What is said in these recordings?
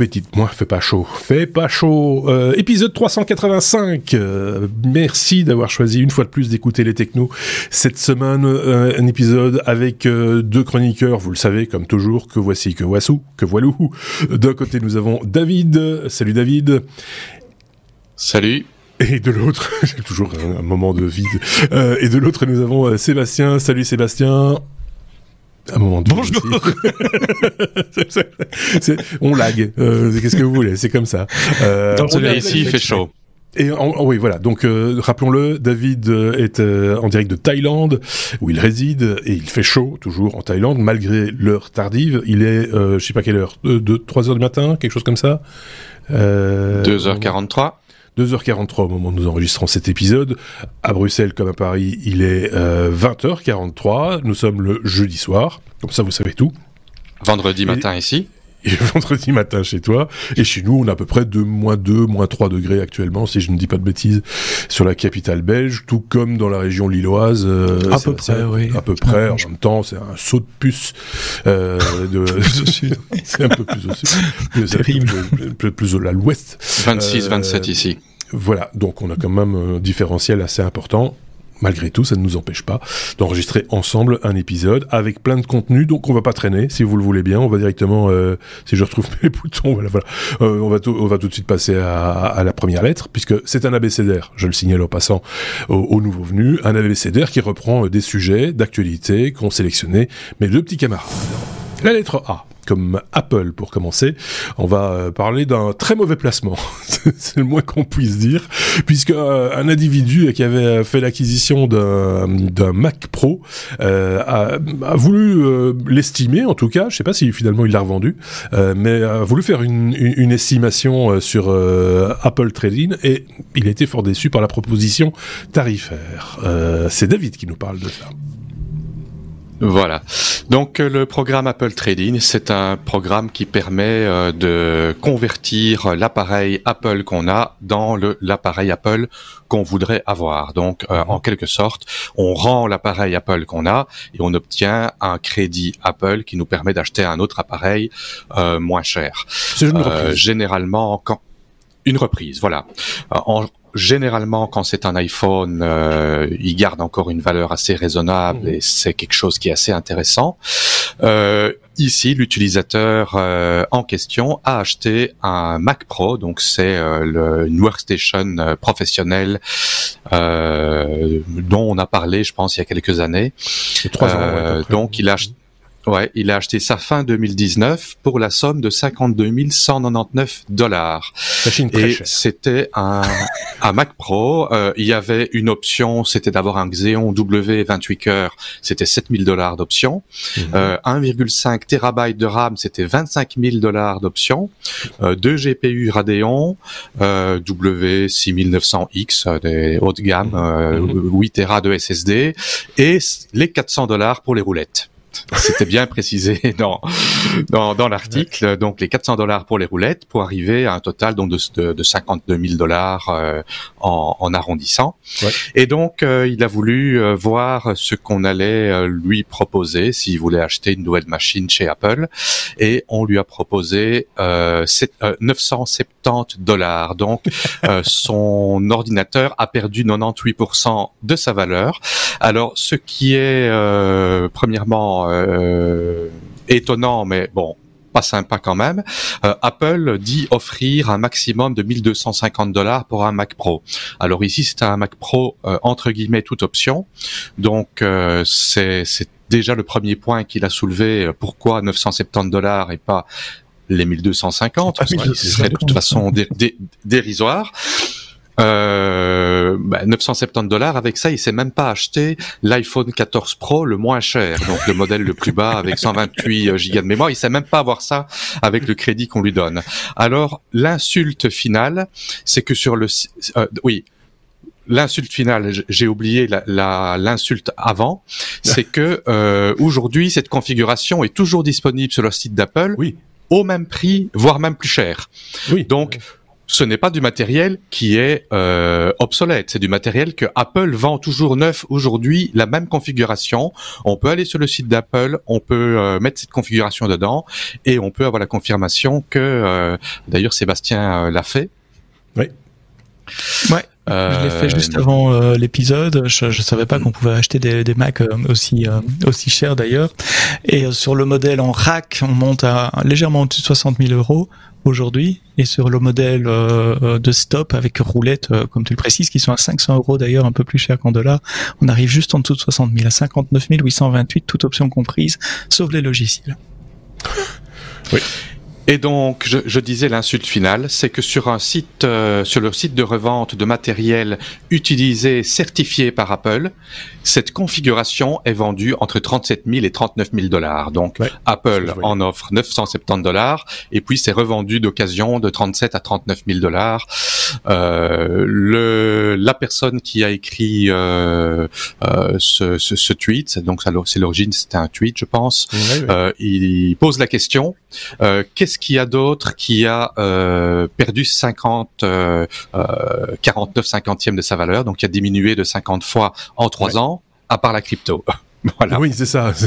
mais dites-moi, fait pas chaud, fait pas chaud. Euh, épisode 385. Euh, merci d'avoir choisi une fois de plus d'écouter les technos. Cette semaine, euh, un épisode avec deux chroniqueurs, vous le savez, comme toujours, que voici, que voici, que voilou. D'un côté, nous avons David. Salut David. Salut. Et de l'autre, j'ai toujours un, moment de vide. et de l'autre, nous avons Sébastien. Salut Sébastien. Un moment de Bonjour. on lag. Euh, Qu'est-ce que vous voulez? C'est comme ça. Euh, ici, il fait chaud. Et oui, voilà. Donc, euh, rappelons-le, David euh, est euh, en direct de Thaïlande, où il réside, et il fait chaud toujours en Thaïlande, malgré l'heure tardive. Il est, je sais pas quelle heure, de 3 heures du matin, quelque chose comme ça? 2h43. 2h43 au moment où nous enregistrons cet épisode. À Bruxelles comme à Paris, il est 20h43. Nous sommes le jeudi soir. Comme ça, vous savez tout. Vendredi matin ici et vendredi matin chez toi. Et chez nous, on a à peu près de moins 2, moins 3 degrés actuellement, si je ne dis pas de bêtises, sur la capitale belge, tout comme dans la région lilloise. Euh, à peu près, oui. À peu près. En même temps, c'est un saut de puce. Euh, de, c'est un peu plus au sud. Plus, plus, à l'ouest. 26, 27 euh, ici. Voilà, donc on a quand même un différentiel assez important malgré tout, ça ne nous empêche pas d'enregistrer ensemble un épisode avec plein de contenu. Donc on va pas traîner, si vous le voulez bien. On va directement, euh, si je retrouve mes boutons, voilà. Euh, on va tout, de suite passer à, la première lettre, puisque c'est un abécédaire. Je le signale en passant aux, nouveaux venus, un abécédaire qui reprend euh, des sujets d'actualité qu'ont sélectionné mes deux petits camarades. La lettre A comme Apple pour commencer. On va euh, parler d'un très mauvais placement, c'est le moins qu'on puisse dire, puisque euh, un individu qui avait fait l'acquisition d'un Mac Pro euh, a, voulu euh, l'estimer, en tout cas, je sais pas si finalement il l'a revendu, mais a voulu faire une, une estimation sur Apple Trading et il a été fort déçu par la proposition tarifaire. c'est David qui nous parle de ça. Voilà. Donc euh, le programme Apple Trading, c'est un programme qui permet euh, de convertir l'appareil Apple qu'on a dans l'appareil Apple qu'on voudrait avoir. Donc euh, en quelque sorte, on rend l'appareil Apple qu'on a et on obtient un crédit Apple qui nous permet d'acheter un autre appareil moins cher. généralement quand une reprise, voilà. En, généralement, quand c'est un iPhone, euh, il garde encore une valeur assez raisonnable et c'est quelque chose qui est assez intéressant. Euh, ici, l'utilisateur euh, en question a acheté un Mac Pro, donc c'est euh, une workstation professionnelle dont on a parlé, je pense, il y a quelques années. Trois ans, donc, il a acheté Ouais, il a acheté sa fin 2019 pour la somme de 52 199 dollars. Et c'était un, un Mac Pro. Euh, il y avait une option, c'était d'avoir un Xeon W28 cœurs, c'était 7000 dollars d'option. 1,5 mhm. euh, terabyte de RAM, c'était 25 000 dollars d'option. Euh, deux GPU Radeon euh, W6900X, des haut de gamme, 8 mhm. Tera de SSD et les 400 dollars pour les roulettes. C'était bien précisé dans dans, dans l'article. Donc les 400 dollars pour les roulettes pour arriver à un total donc de, de, 52 000 dollars euh, en, en, arrondissant. Ouais. Et donc euh, il a voulu euh, voir ce qu'on allait lui proposer s'il voulait acheter une nouvelle machine chez Apple. Et on lui a proposé 970 dollars. Donc son ordinateur a perdu 98% de sa valeur. Alors ce qui est premièrement euh, étonnant, mais bon, pas sympa quand même. Euh, Apple dit offrir un maximum de 1250 dollars pour un Mac Pro. Alors ici, c'est un Mac Pro euh, entre guillemets toute option. Donc c'est déjà le premier point qu'il a soulevé. Pourquoi 970 dollars et pas les 1250 Ce serait de toute façon dérisoire. Euh, 970 bah, dollars. Avec ça, il s'est même pas acheté l'iPhone 14 Pro le moins cher, donc le modèle le plus bas avec 128 euh, gigas de mémoire. Il sait même pas avoir ça avec le crédit qu'on lui donne. Alors l'insulte finale, c'est que sur le, euh, oui, l'insulte finale, j'ai oublié l'insulte la, avant, c'est que euh, aujourd'hui cette configuration est toujours disponible sur le site d'Apple. Oui. Au même prix, voire même plus cher. Oui. Donc ce n'est pas du matériel qui est euh, obsolète, c'est du matériel que Apple vend toujours neuf aujourd'hui, la même configuration. On peut aller sur le site d'Apple, on peut euh, mettre cette configuration dedans et on peut avoir la confirmation que, euh, d'ailleurs Sébastien l'a fait. Oui. Ouais. Je l'ai fait juste avant l'épisode. Je, ne savais pas qu'on pouvait acheter des, des Mac aussi aussi chers d'ailleurs. Et sur le modèle en rack, on monte à légèrement au-dessus de 60 000 euros aujourd'hui et sur le modèle euh, de stop avec roulette, euh, comme tu le précises, qui sont à 500 euros d'ailleurs, un peu plus cher qu'en dollars, on arrive juste en dessous de 60 000 à 59 828, toute option comprise, sauf les logiciels. Oui. Et donc, je, je disais l'insulte finale, c'est que sur un site, euh, sur le site de revente de matériel utilisé, certifié par Apple, cette configuration est vendue entre 37 000 et 39 000 dollars. Donc, Apple en offre 970 dollars, et puis c'est revendu d'occasion de 37 à 39 000 dollars. Euh, le, la personne qui a écrit euh, euh ce, ce, ce, tweet, donc c'est l'origine, c'était un tweet, je pense. Euh, il pose la question qu'est-ce qu'il y a d'autre qui a euh, perdu 50, euh, 49 cinquantièmes de sa valeur, donc qui a diminué de 50 fois en trois ans, à part la crypto? Voilà. Oui, c'est ça.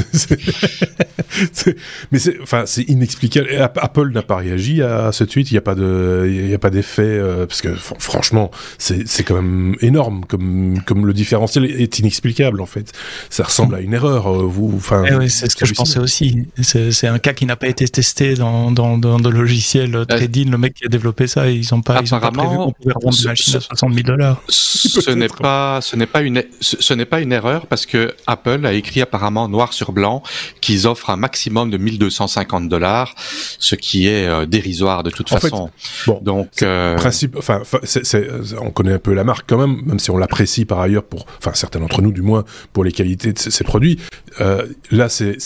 mais c'est, enfin, c'est inexplicable. Apple n'a pas réagi à ce tweet. Il n'y a pas de, il y a pas d'effet euh, parce que franchement, c'est, c'est quand même énorme. Comme, comme le différentiel est inexplicable en fait. Ça ressemble à une erreur. Euh, vous, enfin. Eh oui, c'est ce que je pensais aussi. C'est, c'est un cas qui n'a pas été testé dans dans dans le logiciel euh, Trading. Le mec qui a développé ça, ils n'ont pas, ils ont pas prévu qu'on pouvait revendre une machine à 60 000 dollars. Ce n'est pas, ce n'est pas une, ce n'est pas une erreur parce que Apple a écrit apparemment noir sur blanc qu'ils offrent un maximum de 1250 dollars, ce qui est euh, dérisoire de toute façon. bon, donc euh... principe, enfin, on connaît un peu la marque quand même, même si on l'apprécie par ailleurs pour, enfin certains d'entre nous du moins pour les qualités de ces produits. Euh, là, c'est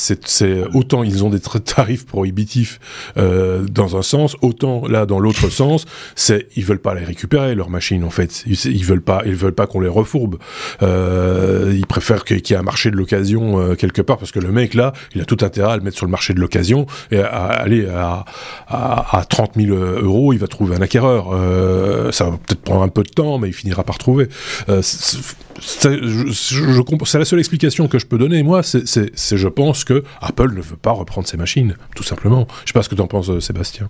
autant ils ont des tarifs prohibitifs dans un sens, autant là dans l'autre sens, c'est ils veulent pas les récupérer leurs machines en fait. Ils, ils veulent pas, ils veulent pas qu'on les refourbe. Ils préfèrent qu'il y ait un marché de l'occasion euh, quelque part parce que le mec là, il a tout intérêt à le mettre sur le marché de l'occasion et à, aller à, à, à, 30 000 euros, il va trouver un acquéreur. Euh, ça va peut-être prendre un peu de temps, mais il finira par trouver. Euh, c'est la seule explication que je peux donner. Moi, c'est, je pense que Apple ne veut pas reprendre ses machines, tout simplement. Je sais pas ce que tu en penses, Sébastien.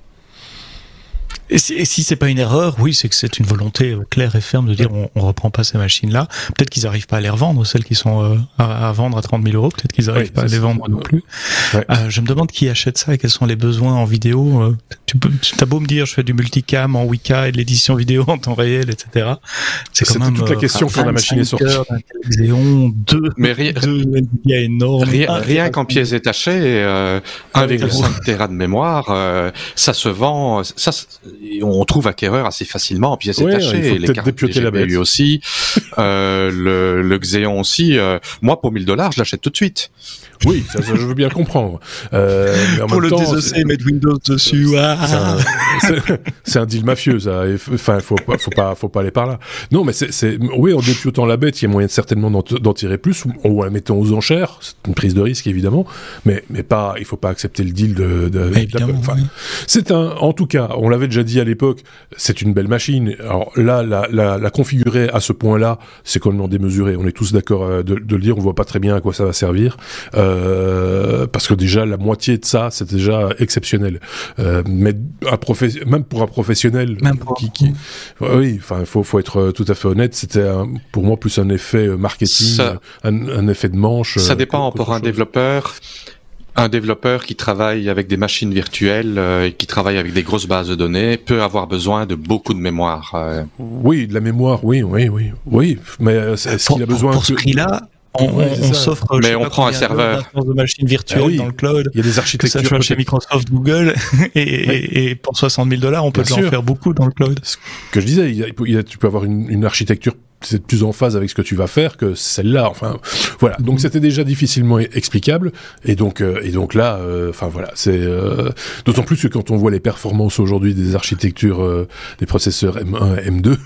Et si, si c'est pas une erreur, oui, c'est que c'est une volonté euh, claire et ferme de dire on, on reprend pas ces machines-là. Peut-être qu'ils arrivent pas à les revendre, celles qui sont euh, à, vendre à 30 000 euros. Peut-être qu'ils arrivent pas à les vendre non plus. Euh, je me demande qui achète ça et quels sont les besoins en vidéo. tu peux, as beau me dire, je fais du multicam en Wika et de l'édition vidéo en temps réel, etc. C'est quand même toute la question quand la machine est sortie. Xeon 2, mais rien, énorme. Rien, rien qu'en pièces détachées, 1,5 Tera de mémoire, ça se vend. Ça, on trouve acquéreur assez facilement en pièces détachées. les cartes GPU aussi, euh, le, le Xeon aussi. Euh, moi, pour 1000 dollars, je l'achète tout de suite. Oui, ça, je veux bien comprendre. Euh, pour le DSC, mettre Windows dessus. C'est un, deal mafieux, ça. Enfin, faut pas, faut pas, faut pas aller par là. Non, mais c'est, oui, en députant la bête, il y a moyen certainement d'en tirer plus, ou en la mettant aux enchères. C'est une prise de risque, évidemment. Mais, mais pas, il faut pas accepter le deal de, de, enfin, C'est un, en tout cas, on l'avait déjà dit à l'époque, c'est une belle machine. Alors là, la, la, la configurer à ce point-là, c'est complètement démesuré. On est tous d'accord euh, de, de, le dire. On voit pas très bien à quoi ça va servir. Euh, euh, parce que déjà la moitié de ça c'est déjà exceptionnel. Euh, mais même pour un professionnel, qui, qui, oui, enfin faut faut être tout à fait honnête, c'était pour moi plus un effet marketing, un, effet de manche. Ça dépend pour un développeur un développeur qui travaille avec des machines virtuelles euh, et qui travaille avec des grosses bases de données peut avoir besoin de beaucoup de mémoire. Oui, de la mémoire, oui, oui, oui, oui. Mais est-ce qu'il a besoin pour ce prix-là on, s'offre mais on prend un serveur de machines virtuelles ah dans le cloud. Il y a des architectures que chez Microsoft, Google et, et, pour 60 000 dollars, on peut en faire beaucoup dans le cloud. Ce que je disais, il tu peux avoir une, une architecture c'est plus en phase avec ce que tu vas faire que celle-là. Enfin, voilà. Donc mm. c'était déjà difficilement explicable. Et donc, euh, et donc là, euh, enfin voilà, c'est euh, d'autant plus que quand on voit les performances aujourd'hui des architectures des processeurs M1, M2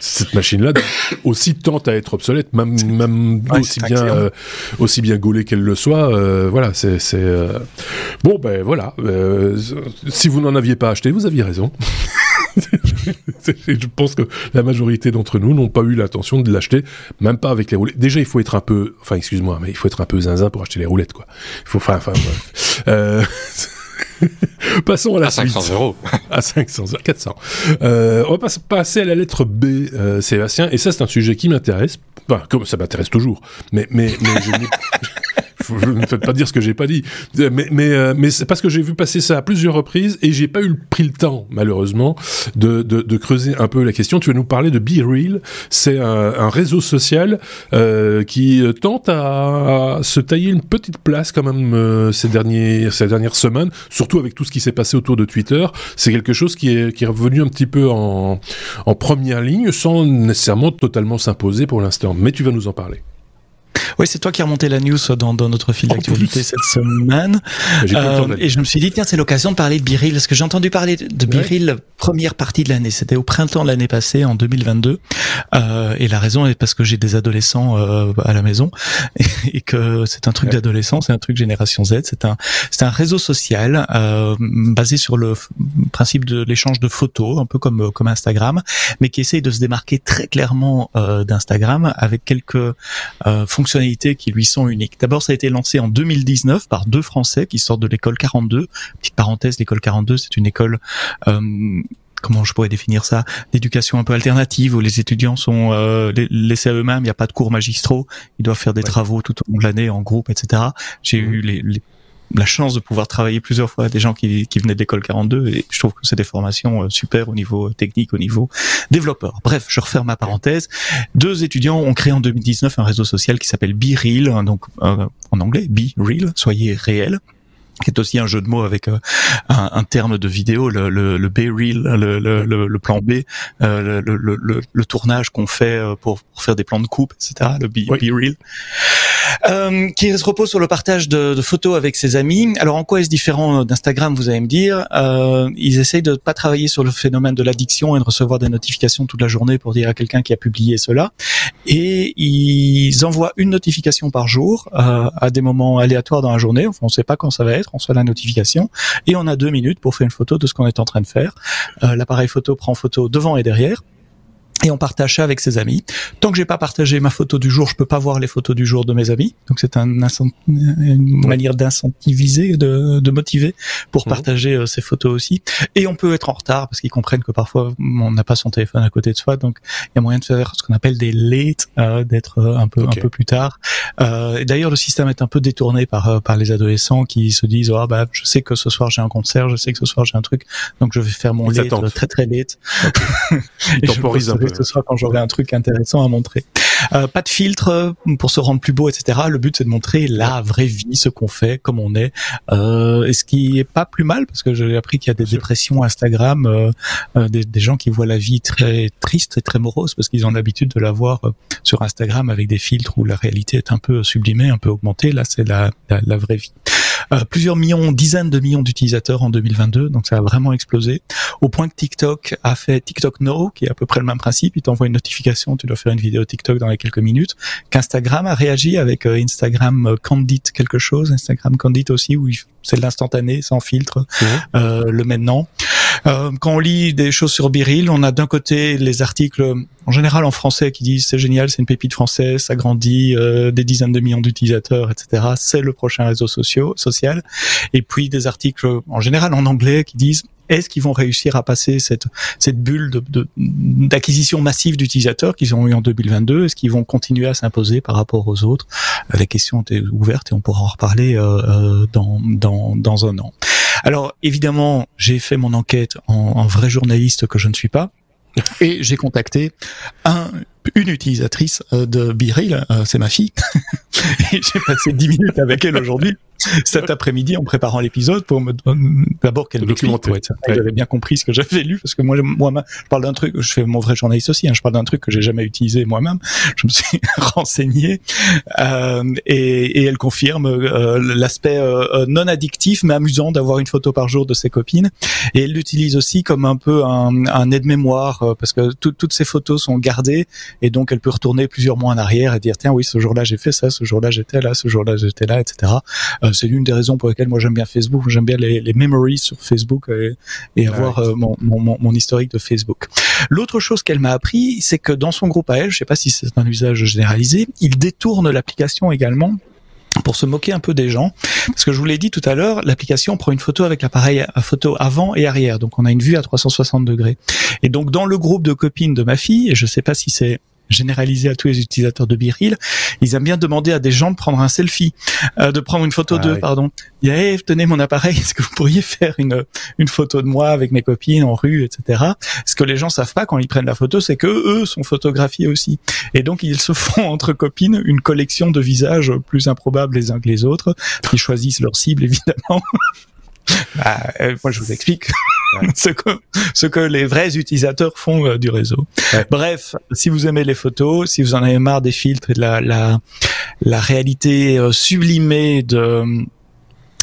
cette machine-là aussi tente à être obsolète, même, même aussi bien euh, aussi bien gaulée qu'elle le soit. Euh, voilà, c'est euh, bon ben voilà. si vous n'en aviez pas acheté, vous aviez raison. je pense que la majorité d'entre nous n'ont pas eu l'intention de l'acheter, même pas avec les roulettes. Déjà, il faut être un peu, enfin, excuse-moi, mais il faut être un peu zinzin pour acheter les roulettes, quoi. Il faut, enfin, enfin, euh... Passons à la à 500 euros. À 500 euros, 400. Euh, on va passer à la lettre B, euh, Sébastien. Et ça, c'est un sujet qui m'intéresse. Enfin, comme ça m'intéresse toujours. Mais, mais, mais ne me faites pas dire ce que j'ai pas dit. Mais, mais, euh, mais c'est parce que j'ai vu passer ça à plusieurs reprises et j'ai pas eu pris le temps, malheureusement, de, de, de, creuser un peu la question. Tu vas nous parler de Be Real. C'est un, un, réseau social euh, qui tente à, à, se tailler une petite place quand même euh, ces, derniers, ces dernières semaines, surtout avec tout ce qui s'est passé autour de Twitter. C'est quelque chose qui est, qui est revenu un petit peu en, en première ligne sans nécessairement totalement s'imposer pour l'instant. Mais tu vas nous en parler. Oui, c'est toi qui as remonté la news dans, dans notre fil d'actualité cette semaine. Euh, et je me suis dit, tiens, c'est l'occasion de parler de Biril, parce que j'ai entendu parler de Biril ouais. première partie de l'année. C'était au printemps de l'année passée, en 2022. Euh, et la raison est parce que j'ai des adolescents euh, à la maison et, et que c'est un truc ouais. d'adolescent, c'est un truc génération Z. C'est un, c'est un réseau social euh, basé sur le principe de l'échange de photos, un peu comme comme Instagram, mais qui essaye de se démarquer très clairement euh, d'Instagram avec quelques euh, fonctionnalités qui lui sont uniques. D'abord, ça a été lancé en 2019 par deux Français qui sortent de l'école 42. Petite parenthèse, l'école 42, c'est une école euh, comment je pourrais définir ça? D'éducation un peu alternative où les étudiants sont euh, laissés à eux-mêmes il n'y a pas de cours magistraux ils doivent faire des ouais. travaux tout au long de l'année en groupe etc j'ai mmh. eu les, les la chance de pouvoir travailler plusieurs fois avec des gens qui, qui venaient de l'école 42 et je trouve que c'est des formations super au niveau technique, au niveau développeur. Bref, je referme ma parenthèse. Deux étudiants ont créé en 2019 un réseau social qui s'appelle Be Real, donc euh, en anglais Be Real, soyez réel qui est aussi un jeu de mots avec euh, un, un, terme de vidéo, le, le, le B-reel, le, le, le, plan B, euh, le, le, tournage qu'on fait euh, pour, pour, faire des plans de coupe, etc. Le B-reel, euh, qui se repose sur le partage de, de, photos avec ses amis. Alors en quoi est-ce différent d'Instagram, vous allez me dire euh, Ils essayent de pas travailler sur le phénomène de l'addiction et de recevoir des notifications toute la journée pour dire à quelqu'un qui a publié cela, et ils envoient une notification par jour euh, à des moments aléatoires dans la journée. Enfin, on ne sait pas quand ça va être on reçoit la notification et on a deux minutes pour faire une photo de ce qu'on est en train de faire. Euh, L'appareil photo prend photo devant et derrière et on partage ça avec ses amis. Tant que j'ai pas partagé ma photo du jour, je peux pas voir les photos du jour de mes amis. Donc c'est un une manière d'incentiviser, de, de, motiver pour mmh. partager euh, ces photos aussi. Et on peut être en retard parce qu'ils comprennent que parfois on n'a pas son téléphone à côté de soi, donc il y a moyen de faire ce qu'on appelle des late, euh, d'être euh, un peu okay. un peu plus tard. Euh, d'ailleurs le système est un peu détourné par euh, par les adolescents qui se disent ah oh, bah je sais que ce soir j'ai un concert, je sais que ce soir j'ai un truc, donc je vais faire mon late très très late. Okay. temporise un peu ce soir quand j'aurai un truc intéressant à montrer. Euh, pas de filtre euh, pour se rendre plus beau, etc. Le but c'est de montrer la vraie vie, ce qu'on fait, comme on est, euh, et ce qui est pas plus mal parce que j'ai appris qu'il y a des dépressions Instagram, euh, euh, des, des, gens qui voient la vie très triste et très morose parce qu'ils ont l'habitude de la voir euh, sur Instagram avec des filtres où la réalité est un peu sublimée, un peu augmentée. Là, c'est la, la, la, vraie vie. Euh, plusieurs millions, dizaines de millions d'utilisateurs en 2022, donc ça a vraiment explosé. Au point que TikTok a fait TikTok No, qui est à peu près le même principe. Il t'envoie une notification, tu dois faire une vidéo TikTok dans les quelques minutes. Qu'Instagram a réagi avec euh, Instagram Candid quelque chose, Instagram Candid aussi, où c'est l'instantané, sans filtre, mmh. euh, le maintenant. Euh, quand on lit des choses sur Biril, on a d'un côté les articles en général en français qui disent c'est génial, c'est une pépite française, ça grandit, euh, des dizaines de millions d'utilisateurs, etc. C'est le prochain réseau social, social. Et puis des articles en général en anglais qui disent est-ce qu'ils vont réussir à passer cette, cette bulle d'acquisition de, de, massive d'utilisateurs qu'ils ont eu en 2022 Est-ce qu'ils vont continuer à s'imposer par rapport aux autres? La question est ouverte et on pourra en reparler euh, dans, dans, dans un an. Alors évidemment, j'ai fait mon enquête en, vrai journaliste que je ne suis pas. Et j'ai contacté un, une utilisatrice de Biril, c'est ma fille, et j'ai passé dix minutes avec elle aujourd'hui cet après-midi en préparant l'épisode pour me d'abord qu'elle m'explique ouais, j'avais bien compris ce que j'avais lu parce que moi moi je parle d'un truc je fais mon vrai journaliste aussi hein, je parle d'un truc que j'ai jamais utilisé moi-même je me suis renseigné euh, et, et, elle confirme euh, l'aspect euh, non addictif mais amusant d'avoir une photo par jour de ses copines et elle l'utilise aussi comme un peu un, un aide-mémoire euh, parce que toutes ces photos sont gardées et donc elle peut retourner plusieurs mois en arrière et dire tiens oui ce jour-là j'ai fait ça ce jour-là j'étais là ce jour-là j'étais là etc c'est l'une des raisons pour lesquelles moi j'aime bien Facebook. J'aime bien les, les, memories sur Facebook et, avoir mon, mon, mon, historique de Facebook. L'autre chose qu'elle m'a appris, c'est que dans son groupe à elle, je sais pas si c'est un usage généralisé, il détourne l'application également pour se moquer un peu des gens. Parce que je vous l'ai dit tout à l'heure, l'application prend une photo avec l'appareil à photo avant et arrière. Donc on a une vue à 360 degrés. Et donc dans le groupe de copines de ma fille, et je sais pas si c'est généralisé à tous les utilisateurs de Biril, ils aiment bien demander à des gens de prendre un selfie, euh, de prendre une photo d'eux, pardon. Il hey, tenez mon appareil, est-ce que vous pourriez faire une une photo de moi avec mes copines en rue, etc. Ce que les gens savent pas quand ils prennent la photo, c'est que eux sont photographiés aussi. Et donc ils se font entre copines une collection de visages plus improbables les uns que les autres. Ils choisissent leur cible évidemment. Bah, euh, moi je vous explique. ce, que, ce que les vrais utilisateurs font euh, du réseau. Bref, si vous aimez les photos, si vous en avez marre des filtres et de la, la, la réalité euh, sublimée de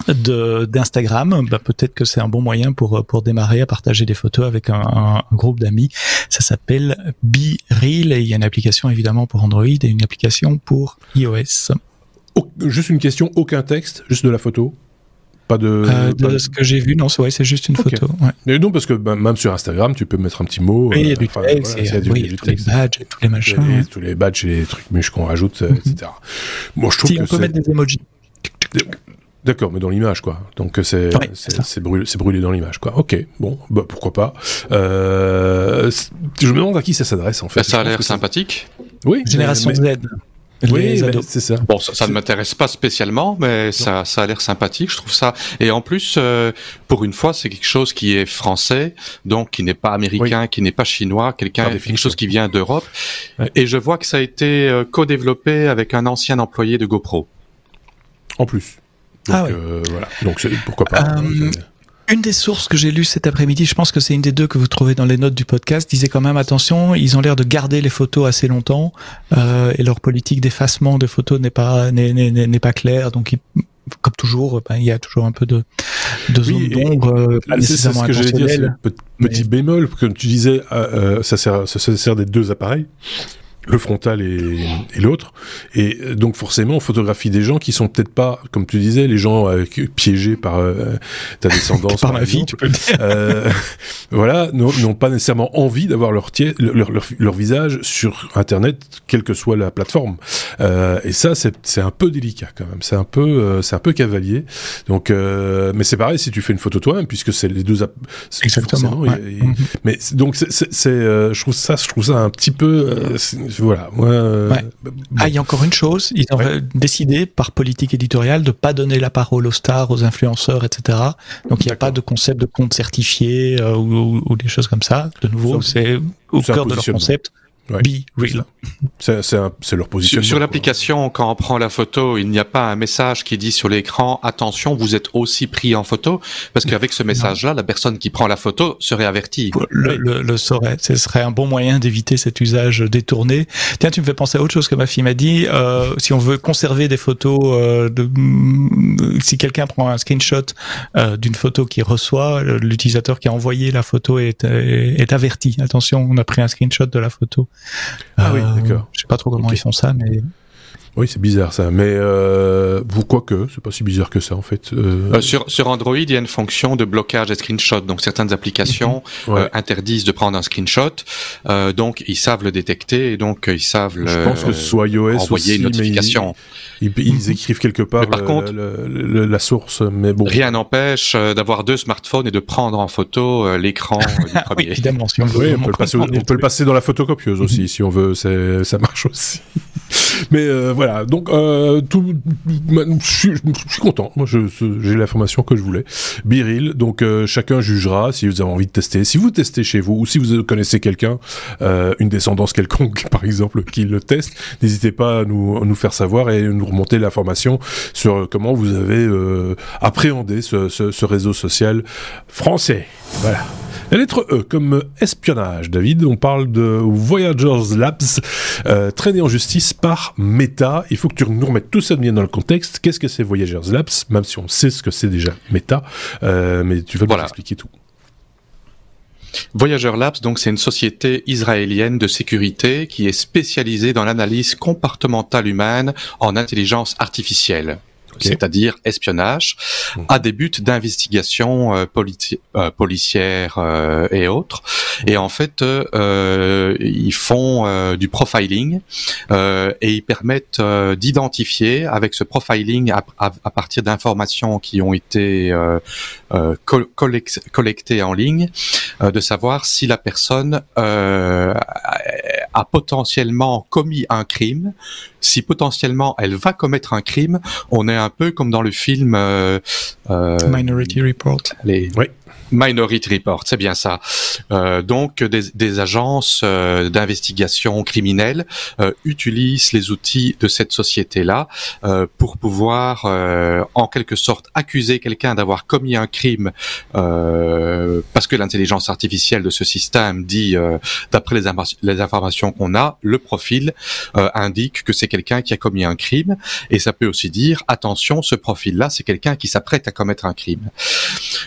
d'Instagram, bah peut-être que c'est un bon moyen pour pour démarrer à partager des photos avec un, un groupe d'amis. Ça s'appelle BeReal et il y a une application évidemment pour Android et une application pour iOS. juste une question, aucun texte, juste de la photo? Pas de, euh, de ce que j'ai vu, non, c'est juste une photo. Ouais. Mais non, parce que bah, même sur Instagram, tu peux mettre un petit mot. Oui, il y a du texte, il y a, du, tous les badges et tous les machins. Tous les badges et les trucs mûches qu'on rajoute, euh, etc. Moi, je trouve si, que on peut mettre des emojis. D'accord, mais dans l'image, quoi. Donc c'est c'est brûlé, brûlé, dans l'image, quoi. Ok, bon, bah pourquoi pas. Euh, je me demande à qui ça s'adresse en fait. Ça a l'air sympathique. Oui. Génération Z. Oui, c'est ça. Bon, ça, ne m'intéresse pas spécialement, mais ça, ça a l'air sympathique. Je trouve ça. Et en plus, euh, pour une fois, c'est quelque chose qui est français, donc qui n'est pas américain, qui n'est pas chinois, quelqu'un quelque chose qui vient d'Europe. Et je vois que ça a été euh, co-développé avec un ancien employé de GoPro. En plus. Donc, ah euh, voilà. Donc pourquoi pas. Une des sources que j'ai lues cet après-midi, je pense que c'est une des deux que vous trouvez dans les notes du podcast, disait quand même attention, ils ont l'air de garder les photos assez longtemps euh, et leur politique d'effacement de photos n'est pas n'est pas claire, donc comme toujours, ben, il y a toujours un peu de, de zone d'ombre. Euh, c'est ce que j'allais dire, petit bémol, comme tu disais, euh, euh, ça sert ça sert des deux appareils le frontal et, et l'autre. Et donc forcément, on photographie des gens qui sont peut-être pas, comme tu disais, les gens euh, piégés par euh, ta descendance. par, vie, tu peux le dire. Euh, voilà, n'ont pas nécessairement envie d'avoir leur, leur, leur, leur, visage sur Internet, quelle que soit la plateforme. Euh, et ça, c'est un peu délicat quand même. C'est un peu, euh, c'est un peu cavalier. Donc, mais c'est pareil si tu fais une photo toi-même, puisque c'est les deux. Exactement. Mhm. Mais donc, c'est, je trouve ça, je trouve ça un petit peu voilà. Euh, ah, il y a encore une chose. Ils ont décidé par politique éditoriale de pas donner la parole aux stars, aux influenceurs, etc. Donc il n'y a pas de concept de compte certifié euh, ou, des choses comme ça. De nouveau, c'est au cœur de leur concept. Be real. C'est leur position. Sur, l'application, quand on prend la photo, il n'y a pas un message qui dit sur l'écran attention, vous êtes aussi pris en photo, parce qu'avec ce message-là, la personne qui prend la photo serait avertie. Le, le, le saurait. Ce serait un bon moyen d'éviter cet usage détourné. Tiens, tu me fais penser à autre chose que ma fille m'a dit. Euh, si on veut conserver des photos, euh, de, mm, si quelqu'un prend un screenshot euh, d'une photo qu'il reçoit, l'utilisateur qui a envoyé la photo est, est, est averti. Attention, on a pris un screenshot de la photo. Ah oui, euh, d'accord. Je sais pas trop comment ils font ça, mais oui, c'est bizarre ça, mais euh, pourquoi que C'est pas si bizarre que ça en fait. Euh... Euh, sur, sur Android, il y a une fonction de blocage des screenshots. Donc certaines applications mhm. euh, interdisent de prendre un screenshot, euh, donc ils savent le détecter et donc ils savent le, Je pense que ce soit iOS envoyer une notification. Ils, ils, écrivent quelque part par contre, la source, mais bon. Rien n'empêche d'avoir deux smartphones et de prendre en photo l'écran du premier. oui, évidemment, si on, oui, on peut, le passer, on peut le passer dans la photocopieuse aussi, si on veut. Ça marche aussi. Mais euh, voilà, donc euh, tout, je suis, content. Moi, j'ai l'information que je voulais. Biril, donc euh, chacun jugera si vous avez envie de tester. Si vous testez chez vous ou si vous connaissez quelqu'un, euh, une descendance quelconque, par exemple, qui le teste, n'hésitez pas à nous, à nous faire savoir et nous remonter l'information sur comment vous avez appréhendé ce, ce, ce réseau social français. Voilà. La lettre E comme espionnage, David. On parle de Voyagers Labs, euh, traîné en justice par Meta. Il faut que tu nous remettes tout ça bien dans le contexte. Qu'est-ce que c'est Voyagers Labs? Même si on sait ce que c'est déjà Meta, euh, mais tu vas nous expliquer tout. Voyager Labs, donc, c'est une société israélienne de sécurité qui est spécialisée dans l'analyse comportementale humaine en intelligence artificielle. C'est-à-dire espionnage, mmh. à des buts d'investigation euh, euh, policière euh, et autres. Et en fait, ils font du profiling et ils permettent d'identifier avec ce profiling à, partir d'informations qui ont été collectées en ligne, de savoir si la personne a potentiellement commis un crime si potentiellement elle va commettre un crime, on est un peu comme dans le film euh, euh, Minority Report. Les, oui. Minority Report, c'est bien ça. Euh, donc des, des agences euh, d'investigation criminelle euh, utilisent les outils de cette société-là euh, pour pouvoir en quelque sorte accuser quelqu'un d'avoir commis un crime parce que l'intelligence artificielle de ce système dit, d'après les, les, informations qu'on a, le profil indique que c'est quelqu'un qui a commis un crime et ça peut aussi dire attention, ce profil-là, c'est quelqu'un qui s'apprête à commettre un crime.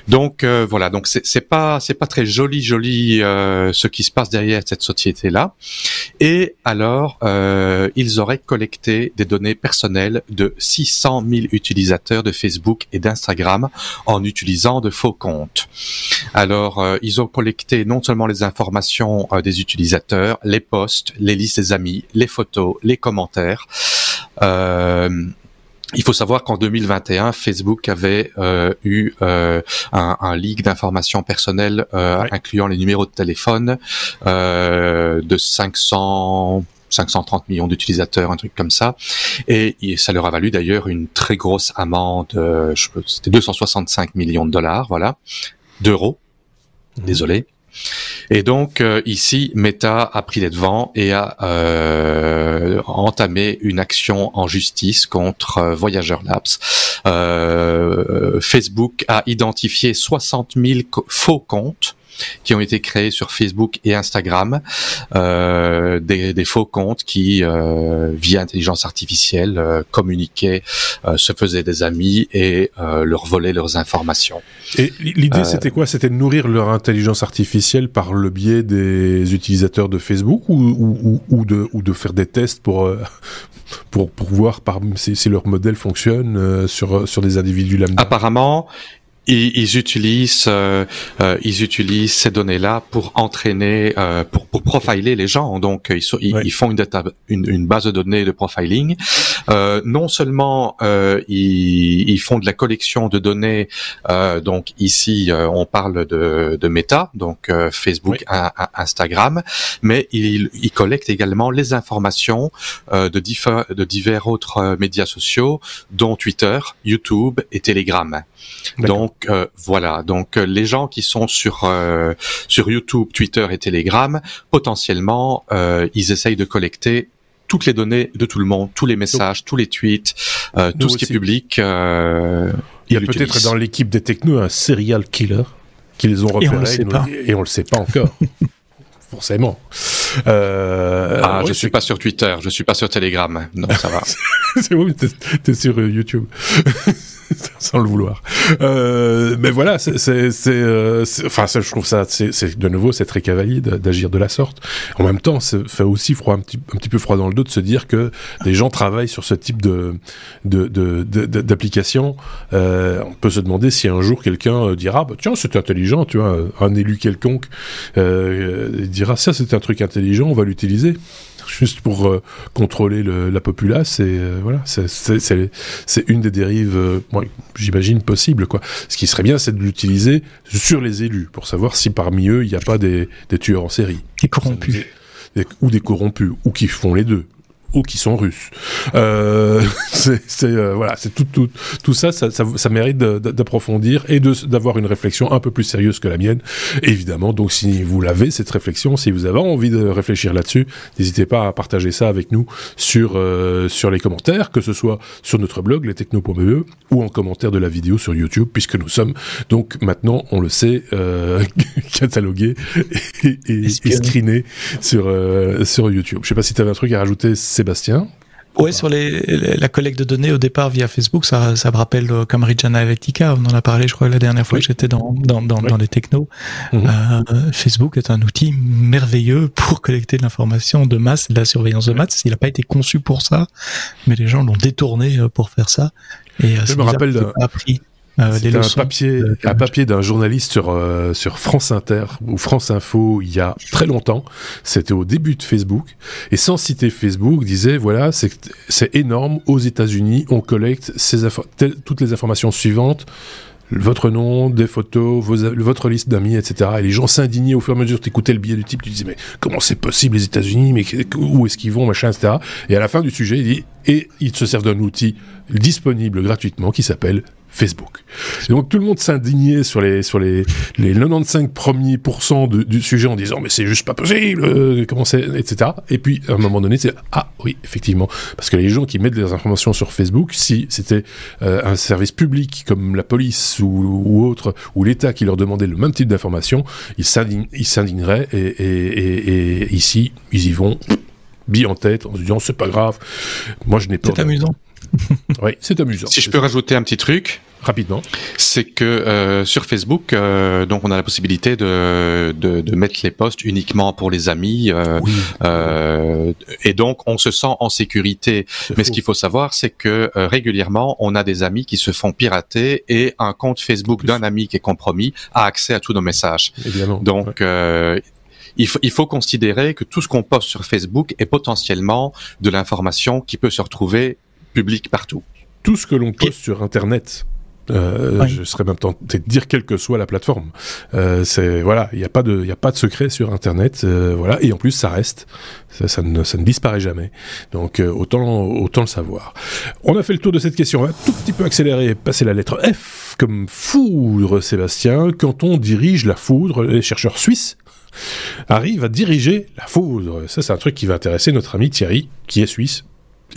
Donc voilà donc c'est pas c'est pas très joli joli euh, ce qui se passe derrière cette société là. Et alors euh, ils auraient collecté des données personnelles de 600 000 utilisateurs de Facebook et d'Instagram en utilisant de faux comptes. Alors euh, ils ont collecté non seulement les informations des utilisateurs, les posts, les listes des amis, les photos, les commentaires. Euh, il faut savoir qu'en 2021, Facebook avait euh, eu euh, un, un, leak d'informations personnelles euh, incluant les numéros de téléphone de 500 530 millions d'utilisateurs, un truc comme ça. Et, ça leur a valu d'ailleurs une très grosse amende, c'était 265 millions de dollars, voilà, d'euros. Mmh. Désolé. Et donc euh, ici, Meta a pris les devants et a euh, entamé une action en justice contre euh, Voyager Labs. Facebook a identifié 60 000 faux comptes qui ont été créés sur Facebook et Instagram, euh, des, des, faux comptes qui, euh, via intelligence artificielle, euh, communiquaient, euh, se faisaient des amis et euh, leur volaient leurs informations. Et l'idée, c'était quoi? C'était de nourrir leur intelligence artificielle par le biais des utilisateurs de Facebook ou, ou, ou, de, ou de faire des tests pour pour, pour voir par, si, si leur modèle fonctionne sur, sur des individus lambda? Apparemment, ils, ils utilisent euh, euh, ils utilisent ces données-là pour entraîner euh, pour pour profiler les gens. Donc ils, ils, font une, data, une, une base de données de profiling non seulement euh, ils, ils, font de la collection de données donc ici on parle de, de Meta donc Facebook Instagram mais ils, ils collectent également les informations de, divers, de divers autres médias sociaux dont Twitter YouTube et Telegram. Donc donc euh, voilà, donc euh, les gens qui sont sur euh, sur YouTube, Twitter et Telegram, potentiellement, ils essayent de collecter toutes les données de tout le monde, tous les messages, tous les tweets, tout ce qui est public. il y a peut-être dans l'équipe des technos un serial killer qui les ont repérés et on le sait pas encore. Forcément. Euh, ah, je suis pas sur Twitter, je suis pas sur Telegram. Non, ça va. c'est bon, t'es sur YouTube. sans le vouloir. Euh, mais voilà, c'est, euh, enfin, je trouve ça, c'est, de nouveau, c'est très cavalier d'agir de la sorte. En même temps, ça fait aussi froid, un petit, un petit peu froid dans le dos de se dire que des gens travaillent sur ce type de, de, d'application. Euh, on peut se demander si un jour quelqu'un euh, dira, bah, tiens, c'est intelligent, tu vois, un élu quelconque euh, dira, ça, c'est un truc intelligent, on va l'utiliser juste pour euh, contrôler le, la populace. Et euh, voilà, c'est une des dérives, euh, j'imagine, possibles. Quoi. Ce qui serait bien, c'est de l'utiliser sur les élus, pour savoir si parmi eux, il n'y a pas des, des, tueurs en série. Des corrompus. ou des corrompus, ou qui font les deux ou qui sont russes. Euh, c'est euh, voilà, c'est tout, tout, tout ça, ça, ça, ça mérite d'approfondir et d'avoir une réflexion un peu plus sérieuse que la mienne, évidemment. Donc, si vous l'avez cette réflexion, si vous avez envie de réfléchir là-dessus, n'hésitez pas à partager ça avec nous sur euh, sur les commentaires, que ce soit sur notre blog lestechno.be ou en commentaire de la vidéo sur YouTube, puisque nous sommes donc maintenant, on le sait, euh, catalogués et, et, et, screenés sur euh, sur YouTube. Je sais pas si tu avais un truc à rajouter. Sébastien Ouais, sur les, la collecte de données au départ via Facebook, ça, ça me rappelle euh, Regina Avetica, on en a parlé, je crois, la dernière fois que j'étais dans, dans, dans, dans, les technos. Mhm. euh, Facebook est un outil merveilleux pour collecter de l'information de masse de la surveillance de masse. Il n'a pas été conçu pour ça, mais les gens l'ont détourné euh, pour faire ça. Et euh, je me rappelle d'un euh, un papier, un papier d'un journaliste sur euh, sur France Inter ou France Info il y a très longtemps. C'était au début de Facebook et sans citer Facebook disait voilà c'est énorme aux États-Unis on collecte ces toutes les informations suivantes votre nom, des photos, votre liste d'amis, etc. Et les gens s'indignaient au fur et à mesure. Tu écoutais le billet du type, tu disais mais comment c'est possible les États-Unis, mais où est-ce qu'ils vont, machin, etc. Et à la fin du sujet, il dit et ils se servent d'un outil disponible gratuitement qui s'appelle Facebook. donc tout le monde s'indignait sur les sur les les 95 premiers pourcents du sujet en disant mais c'est juste pas possible, euh, comment c'est, etc. Et puis à un moment donné c'est ah oui effectivement parce que les gens qui mettent des informations sur Facebook, si c'était euh, un service public comme la police ou, ou autre ou l'État qui leur demandait le même type d'information, ils s'indigneraient et, et, et, ici ils y vont bille en tête en se disant c'est pas grave. Moi je n'ai pas. C'est amusant oui, c'est amusant. Si je peux rajouter un petit truc. Rapidement. C'est que euh, sur Facebook, euh, donc on a la possibilité de, de, de, mettre les posts uniquement pour les amis, euh, et donc on se sent en sécurité. Mais ce qu'il faut savoir, c'est que régulièrement, on a des amis qui se font pirater et un compte Facebook d'un ami qui est compromis a accès à tous nos messages. Évidemment. Donc il faut, il faut considérer que tout ce qu'on poste sur Facebook est potentiellement de l'information qui peut se retrouver public partout. Tout ce que l'on poste sur Internet, euh, Je serais même tenté de dire quelle que soit la plateforme. Euh, c'est voilà, il n'y a pas de, il a pas de secret sur Internet. Euh, voilà, et en plus ça reste, ça, ça, ne, ça ne disparaît jamais. Donc euh, autant, autant le savoir. On a fait le tour de cette question. On va tout petit peu accélérer, passer la lettre F comme foudre, Sébastien. Quand on dirige la foudre, les chercheurs suisses arrivent à diriger la foudre. Ça, c'est un truc qui va intéresser notre ami Thierry, qui est suisse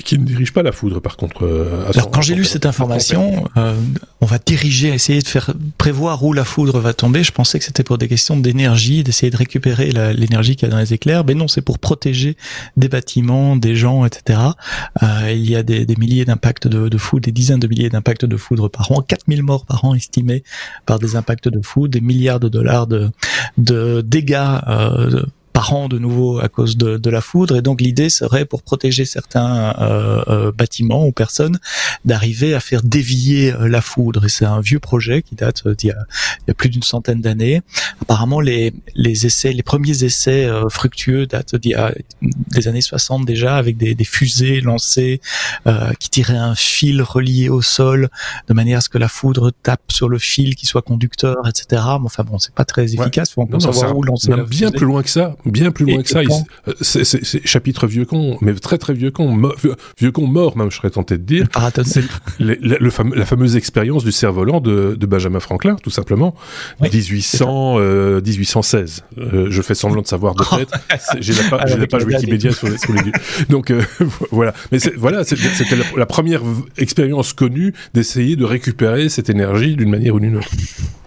qui ne dirige pas la foudre, par contre. Euh, Alors, quand j'ai lu cette information, euh, on va diriger, essayer de faire prévoir où la foudre va tomber. Je pensais que c'était pour des questions d'énergie, d'essayer de récupérer l'énergie qu'il y a dans les éclairs. Mais non, c'est pour protéger des bâtiments, des gens, etc. Euh, il y a des, des milliers d'impacts de, de, foudre, des dizaines de milliers d'impacts de foudre par an, 4000 morts par an estimés par des impacts de foudre, des milliards de dollars de, de dégâts euh, par an de nouveau à cause de, de la foudre. Et donc l'idée serait pour protéger certains euh, euh, bâtiments ou personnes d'arriver à faire dévier euh, la foudre. Et c'est un vieux projet qui date d'il y y a plus d'une centaine d'années. Apparemment les, les essais, les premiers essais fructueux datent d'il y a des années 60 déjà avec des, des fusées lancées qui tiraient un fil relié au sol de manière à ce que la foudre tape sur le fil qui soit conducteur, etc. Enfin bon, c'est pas très efficace. Ouais. Faut savoir où lancer. bien plus loin que ça bien plus loin que ça. Euh, c'est chapitre vieux con, mais très très vieux con, vieux, con mort même, je serais tenté de dire. C'est le, la fameuse expérience du cerf-volant de, de, Benjamin Franklin, tout simplement, 1800, 1816. Euh, euh, je fais semblant de savoir de tête. J'ai la, pas, la page Wikipédia sur les, yeux. Donc voilà. Mais voilà, c'était la, la première expérience connue d'essayer de récupérer cette énergie d'une manière ou d'une autre.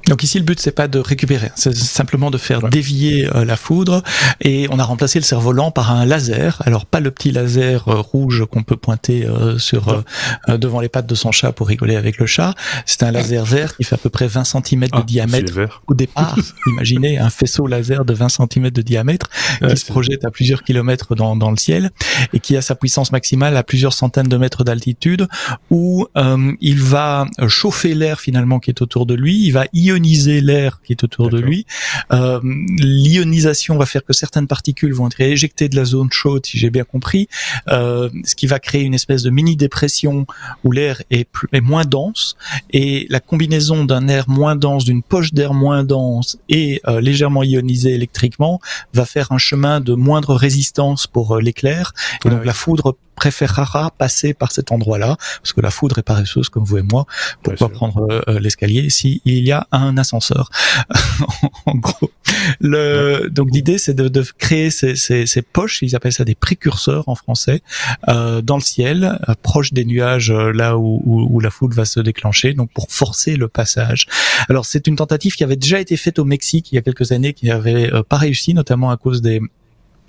Donc ici, le but c'est pas de récupérer, c'est simplement de faire dévier euh, la foudre. Et on a remplacé le cerf-volant par un laser. Alors pas le petit laser euh, rouge qu'on peut pointer euh, sur devant les pattes de son chat pour rigoler avec le chat. C'est un laser vert qui fait à peu près 20 cm de ah, diamètre au départ. Imaginez un faisceau laser de 20 cm de diamètre qui se projette à plusieurs kilomètres dans, dans, le ciel et qui a sa puissance maximale à plusieurs centaines de mètres d'altitude où il va chauffer l'air finalement qui est autour de lui. Il va ioniser ioniser l'air qui est autour de lui. Euh, l'ionisation va faire que certaines particules vont être éjectées de la zone chaude, si j'ai bien compris, euh, ce qui va créer une espèce de mini dépression où l'air est, est moins dense et la combinaison d'un air moins dense, d'une poche d'air moins dense et euh, légèrement ionisé électriquement va faire un chemin de moindre résistance pour l'éclair. Et donc la foudre préférera passer par cet endroit-là, parce que la foudre est paresseuse comme vous et moi. Pourquoi prendre euh, euh, l'escalier s'il y a un ascenseur En gros, le, donc l'idée c'est de, de, créer ces, ces, ces, poches, ils appellent ça des précurseurs en français, euh, dans le ciel, euh, proche des nuages, là où, où, où, la foudre va se déclencher, donc pour forcer le passage. Alors c'est une tentative qui avait déjà été faite au Mexique il y a quelques années, qui avait pas réussi, notamment à cause des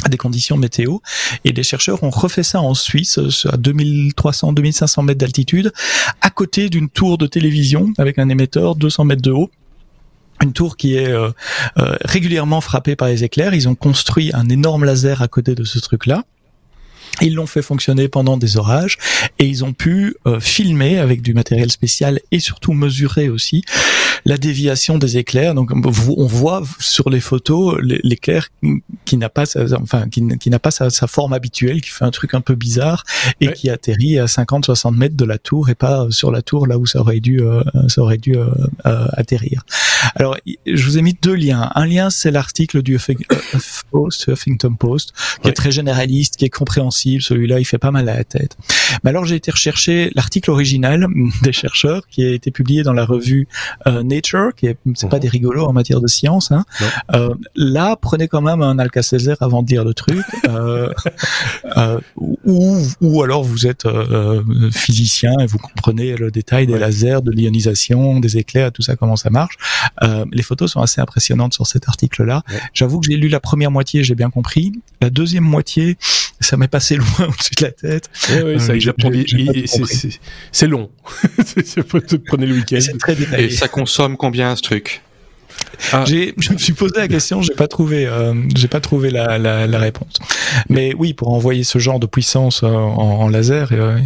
des conditions météo. Et les chercheurs ont refait ça en Suisse, à 2300-2500 mètres d'altitude, à côté d'une tour de télévision avec un émetteur 200 mètres de haut une tour qui est euh, euh, régulièrement frappée par les éclairs. Ils ont construit un énorme laser à côté de ce truc-là. Ils l'ont fait fonctionner pendant des orages et ils ont pu euh, filmer avec du matériel spécial et surtout mesurer aussi la déviation des éclairs. Donc on voit sur les photos l'éclair qui n'a pas sa, enfin qui, n'a pas sa, forme habituelle, qui fait un truc un peu bizarre et qui atterrit à 50-60 mètres de la tour et pas sur la tour là où ça aurait dû euh, ça aurait dû euh, atterrir. Alors je vous ai mis deux liens. Un lien c'est l'article du Huffington Post qui est très généraliste, qui est compréhensible celui-là, il fait pas mal à la tête. Mais alors j'ai été rechercher l'article original des chercheurs qui a été publié dans la revue euh, Nature, qui est c'est pas mhm. des rigolos en matière de science. Hein. Euh, là, prenez quand même un Alka-Seltzer avant de lire le truc, euh, ou, ou alors vous êtes physicien et vous comprenez le détail des lasers, de l'ionisation, des éclairs, tout ça, comment ça marche. les photos sont assez impressionnantes sur cet article-là. J'avoue que j'ai lu la première moitié, j'ai bien compris. La deuxième moitié, ça m'est passé loin au-dessus de la tête. Oui, ça, euh, c'est long. Prenez le week-end. Et ça consomme combien ce truc ah. Je me suis posé la question, j'ai pas trouvé, euh, j'ai pas trouvé la, la, la, réponse. Mais oui, pour envoyer ce genre de puissance euh, en, en, laser, euh,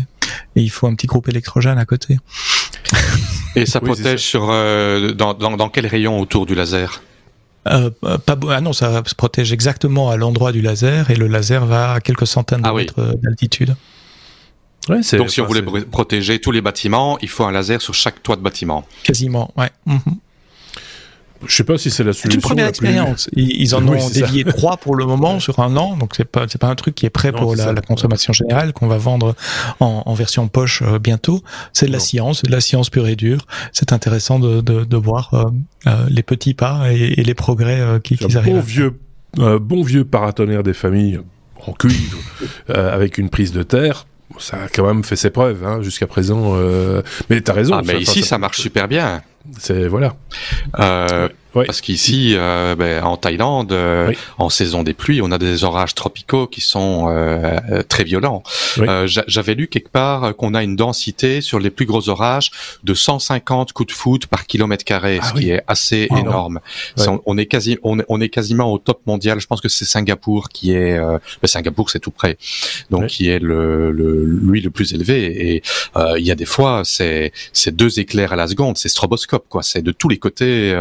il faut un petit groupe électrogène à côté. Et ça protège sur dans, dans, dans quel rayon autour du laser euh, pas, ah non, ça se protège exactement à l'endroit du laser et le laser va à quelques centaines de ah mètres d'altitude. Ouais, Donc si on voulait protéger tous les bâtiments, il faut un laser sur chaque toit de bâtiment. Quasiment, ouais. Mhm. Je sais pas si c'est la solution. C'est une première expérience. Ils, en ont dévié trois pour le moment sur un an, donc c'est pas c'est pas un truc qui est prêt pour la, consommation générale qu'on va vendre en, version poche euh, bientôt. C'est de la science, de la science pure et dure. C'est intéressant de, de, de voir euh, euh, les petits pas et, les progrès qui, qui arrivent. Bon vieux, bon vieux paratonnerre des familles en cuivre avec une prise de terre ça a quand même fait ses preuves hein, jusqu'à présent. Euh... Mais t'as raison. Ah, mais ici, ça marche super bien. C'est voilà. Euh, Parce qu'ici, euh, ben, en Thaïlande, euh, en saison des pluies, on a des orages tropicaux qui sont euh, euh très violents. Euh, j'avais lu quelque part qu'on a une densité sur les plus gros orages de 150 coups de foot par kilomètre carré, ah ce qui est assez énorme. on, est quasi, on, on, est quasiment au top mondial. Je pense que c'est Singapour qui est, euh, ben, Singapour c'est tout près, donc qui est le, le, lui le plus élevé. Et il y a des fois, c'est c'est deux éclairs à la seconde, c'est stroboscope quoi. C'est de tous les côtés.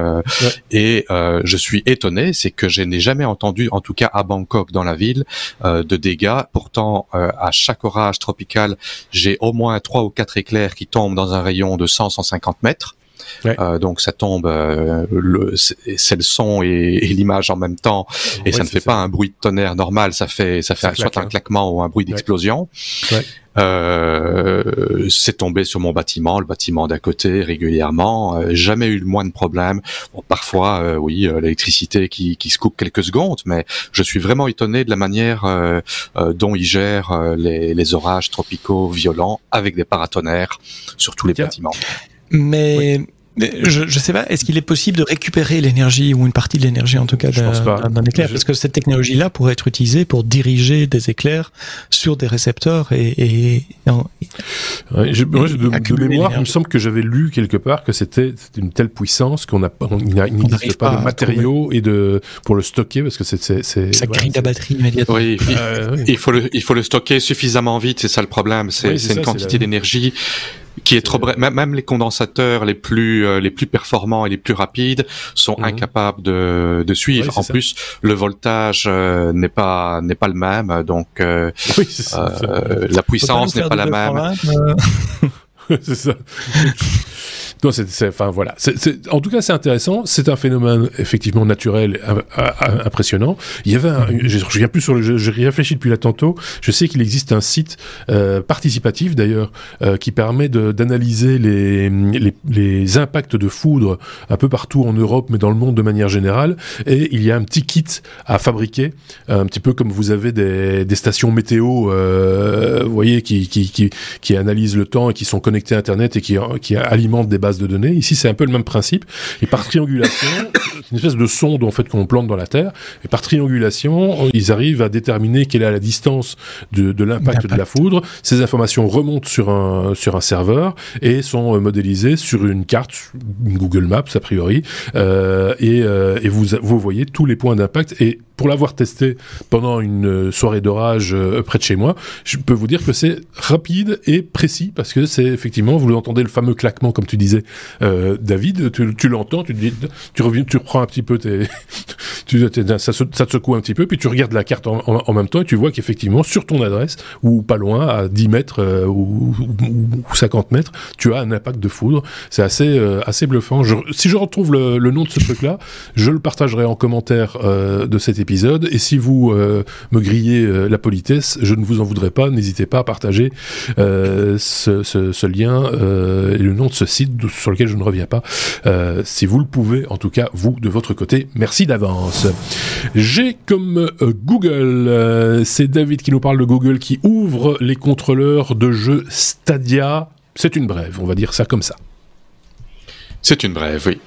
Et euh, je suis étonné, c'est que je n'ai jamais entendu, en tout cas à Bangkok, dans la ville, euh, de dégâts. Pourtant, euh, à chaque orage tropical, j'ai au moins trois ou quatre éclairs qui tombent dans un rayon de 100-150 mètres. Euh, donc ça tombe, euh, c'est le son et, l'image en même temps, et ça ne fait pas un bruit de tonnerre normal, ça fait ça fait soit un claquement ou un bruit d'explosion. Euh, c'est tombé sur mon bâtiment, le bâtiment d'à côté régulièrement. Euh, jamais eu le moins de problèmes. Bon, parfois, euh, oui, l'électricité qui, qui se coupe quelques secondes, mais je suis vraiment étonné de la manière dont ils gèrent les, les, orages tropicaux violents avec des paratonnerres sur tous les bâtiments. Mais je, je sais pas, est-ce qu'il est possible de récupérer l'énergie ou une partie de l'énergie en tout cas d'un éclair? Parce que cette technologie-là pourrait être utilisée pour diriger des éclairs sur des récepteurs et. et, je, moi, de, mémoire, il me semble que j'avais lu quelque part que c'était une telle puissance qu'on n'existe pas, de matériaux et de pour le stocker parce que c'est ça grille la batterie immédiatement. Oui, il, faut le il faut le stocker suffisamment vite, c'est ça le problème. C'est une quantité d'énergie qui est trop bref. Même les condensateurs les plus euh, les plus performants et les plus rapides sont mhm. incapables de, de suivre. en plus, le voltage euh, n'est pas n'est pas le même, donc euh, la puissance n'est pas la même. c'est ça. Non, c'est, enfin voilà. en tout cas, c'est intéressant. C'est un phénomène effectivement naturel, impressionnant. Il y avait, un, je, je viens plus sur le, je, je réfléchis depuis là tantôt. Je sais qu'il existe un site euh, participatif d'ailleurs euh, qui permet d'analyser les, les, les, impacts de foudre un peu partout en Europe, mais dans le monde de manière générale. Et il y a un petit kit à fabriquer, un petit peu comme vous avez des, des stations météo, euh, vous voyez, qui, qui, qui, qui analysent le temps et qui sont connectées à Internet et qui, qui alimentent des bases base de données. Ici, c'est un peu le même principe. Et par triangulation, c'est une espèce de sonde en fait qu'on plante dans la Terre. Et par triangulation, ils arrivent à déterminer quelle est la distance de, de l'impact de la foudre. Ces informations remontent sur un sur un serveur et sont euh, modélisées sur une carte, une Google Maps a priori. Euh, et, euh, et vous vous voyez tous les points d'impact et pour l'avoir testé pendant une euh, soirée d'orage euh, près de chez moi, je peux vous dire que c'est rapide et précis parce que c'est effectivement, vous entendez le fameux claquement comme tu disais, euh, David, tu, l'entends, tu, dis, tu reviens, tu reprends un petit peu tu, ça, ça, te secoue un petit peu, puis tu regardes la carte en, même temps et tu vois qu'effectivement sur ton adresse ou pas loin, à 10 mètres euh, ou, ou, 50 mètres, tu as un impact de foudre. C'est assez assez bluffant. Je, si je retrouve le, le nom de ce truc-là, je le partagerai en commentaire de cette épisode. Et si vous euh, me grillez euh, la politesse, je ne vous en voudrais pas. N'hésitez pas à partager euh, ce, ce, ce, lien et le nom de ce site sur lequel je ne reviens pas. si vous le pouvez, en tout cas, vous, de votre côté, merci d'avance. J'ai comme Google, c'est David qui nous parle de Google qui ouvre les contrôleurs de jeux Stadia. C'est une brève, on va dire ça comme ça. C'est une brève, oui.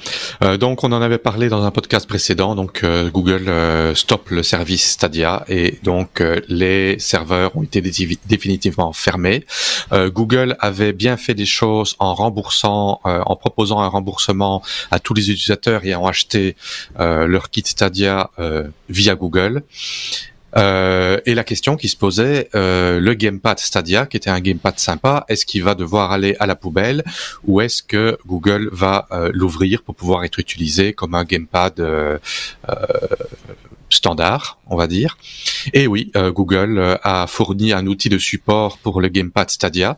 Euh, donc on en avait parlé dans un podcast précédent. Donc euh, Google euh, stoppe le service Stadia et donc euh, les serveurs ont été définitivement fermés. Google avait bien fait des choses en remboursant, en proposant un remboursement à tous les utilisateurs ayant acheté leur kit Stadia via Google. Euh, et la question qui se posait, euh, le gamepad Stadia, qui était un gamepad sympa, est-ce qu'il va devoir aller à la poubelle ou est-ce que Google va euh, l'ouvrir pour pouvoir être utilisé comme un gamepad standard, on va dire. Et oui, euh, Google euh, a fourni un outil de support pour le gamepad Stadia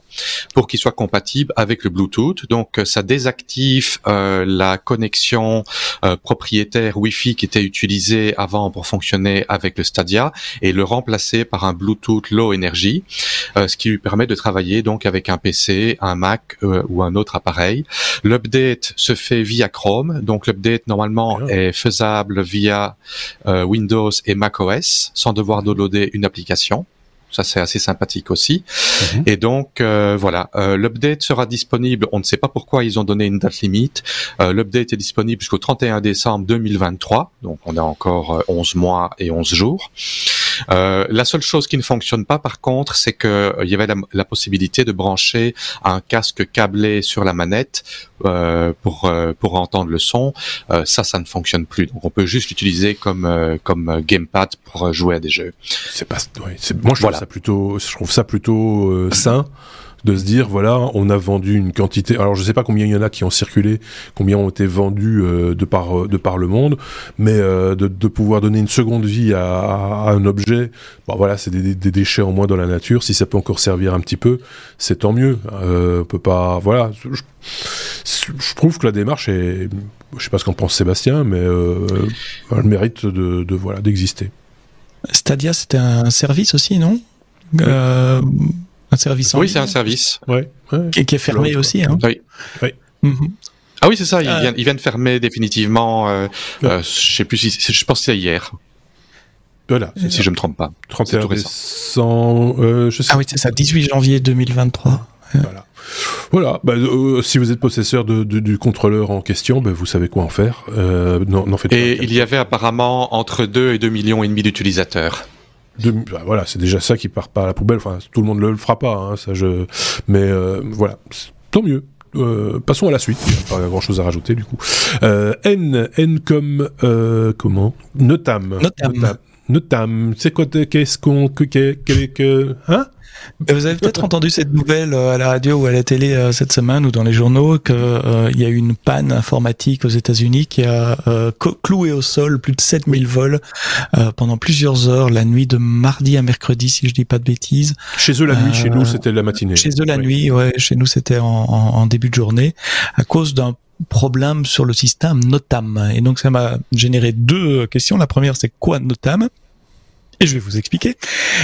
pour qu'il soit compatible avec le Bluetooth. Donc, euh, ça désactive la connexion propriétaire Wi-Fi qui était utilisée avant pour fonctionner avec le Stadia et le remplacer par un Bluetooth low energy, ce qui lui permet de travailler donc avec un PC, un Mac ou un autre appareil. L'update se fait via Chrome, donc l'update normalement ah. est faisable via Windows et macOS sans devoir downloader une application. Ça c'est assez sympathique aussi. Mhm. Et donc euh, voilà, euh, l'update sera disponible. On ne sait pas pourquoi ils ont donné une date limite. Euh, l'update est disponible jusqu'au 31 décembre 2023. Donc on a encore 11 mois et 11 jours. Euh, la seule chose qui ne fonctionne pas, par contre, c'est que euh, il y avait la, possibilité de brancher un casque câblé sur la manette euh, pour pour entendre le son. ça, ça ne fonctionne plus. Donc, on peut juste l'utiliser comme comme gamepad pour jouer à des jeux. C'est pas. moi, je trouve ça plutôt. Je trouve ça plutôt sain de se dire voilà, on a vendu une quantité. Alors je sais pas combien il y en a qui ont circulé, combien ont été vendus euh, de par euh, de par le monde, mais euh, de, de, pouvoir donner une seconde vie à, un objet, bon voilà, c'est des, déchets en moins dans la nature. Si ça peut encore servir un petit peu, c'est tant mieux. on peut pas, voilà. Je, je, trouve que la démarche est, je sais pas ce qu'en pense Sébastien, mais elle mérite de voilà d'exister. Stadia, c'était un service aussi, non? Un service Oui, c'est un service. Ouais. Et qui est fermé aussi. Hein. Oui. oui. Mhm. Ah oui, c'est ça. Ils, euh. viennent, ils viennent fermer définitivement. Euh, euh, je sais plus si, je pense que c'est hier. Voilà. Si je me trompe pas. 31 décembre. Euh, je sais ah oui, c'est ça. 18 janvier 2023. Voilà. Voilà, bah, euh, si vous êtes possesseur de, de, du contrôleur en question, bah, vous savez quoi en faire. Euh, non, faites et il y avait apparemment entre 2 et 2 millions et demi d'utilisateurs de, bah, voilà, c'est déjà ça qui part pas à la poubelle. Enfin, tout le monde le, le fera pas, hein, ça je. Mais euh, voilà, tant mieux. Euh, passons à la suite. Il n'y a pas grand chose à rajouter du coup. Euh, N, N comme euh, comment? Notam. Notam. Notam. Notam. C'est quoi Qu'est-ce qu'on que, que, que, hein? Vous avez peut-être entendu cette nouvelle euh, à la radio ou à la télé euh, cette semaine ou dans les journaux qu'il euh, y a eu une panne informatique aux États-Unis qui a cloué au sol plus de 7000 vols pendant plusieurs heures la nuit de mardi à mercredi si je dis pas de bêtises. Chez eux la nuit, chez nous c'était la matinée. Chez eux la nuit, ouais, chez nous c'était en, en, début de journée à cause d'un problème sur le système Notam. Et donc ça m'a généré deux questions. La première c'est quoi Notam? Et je vais vous expliquer.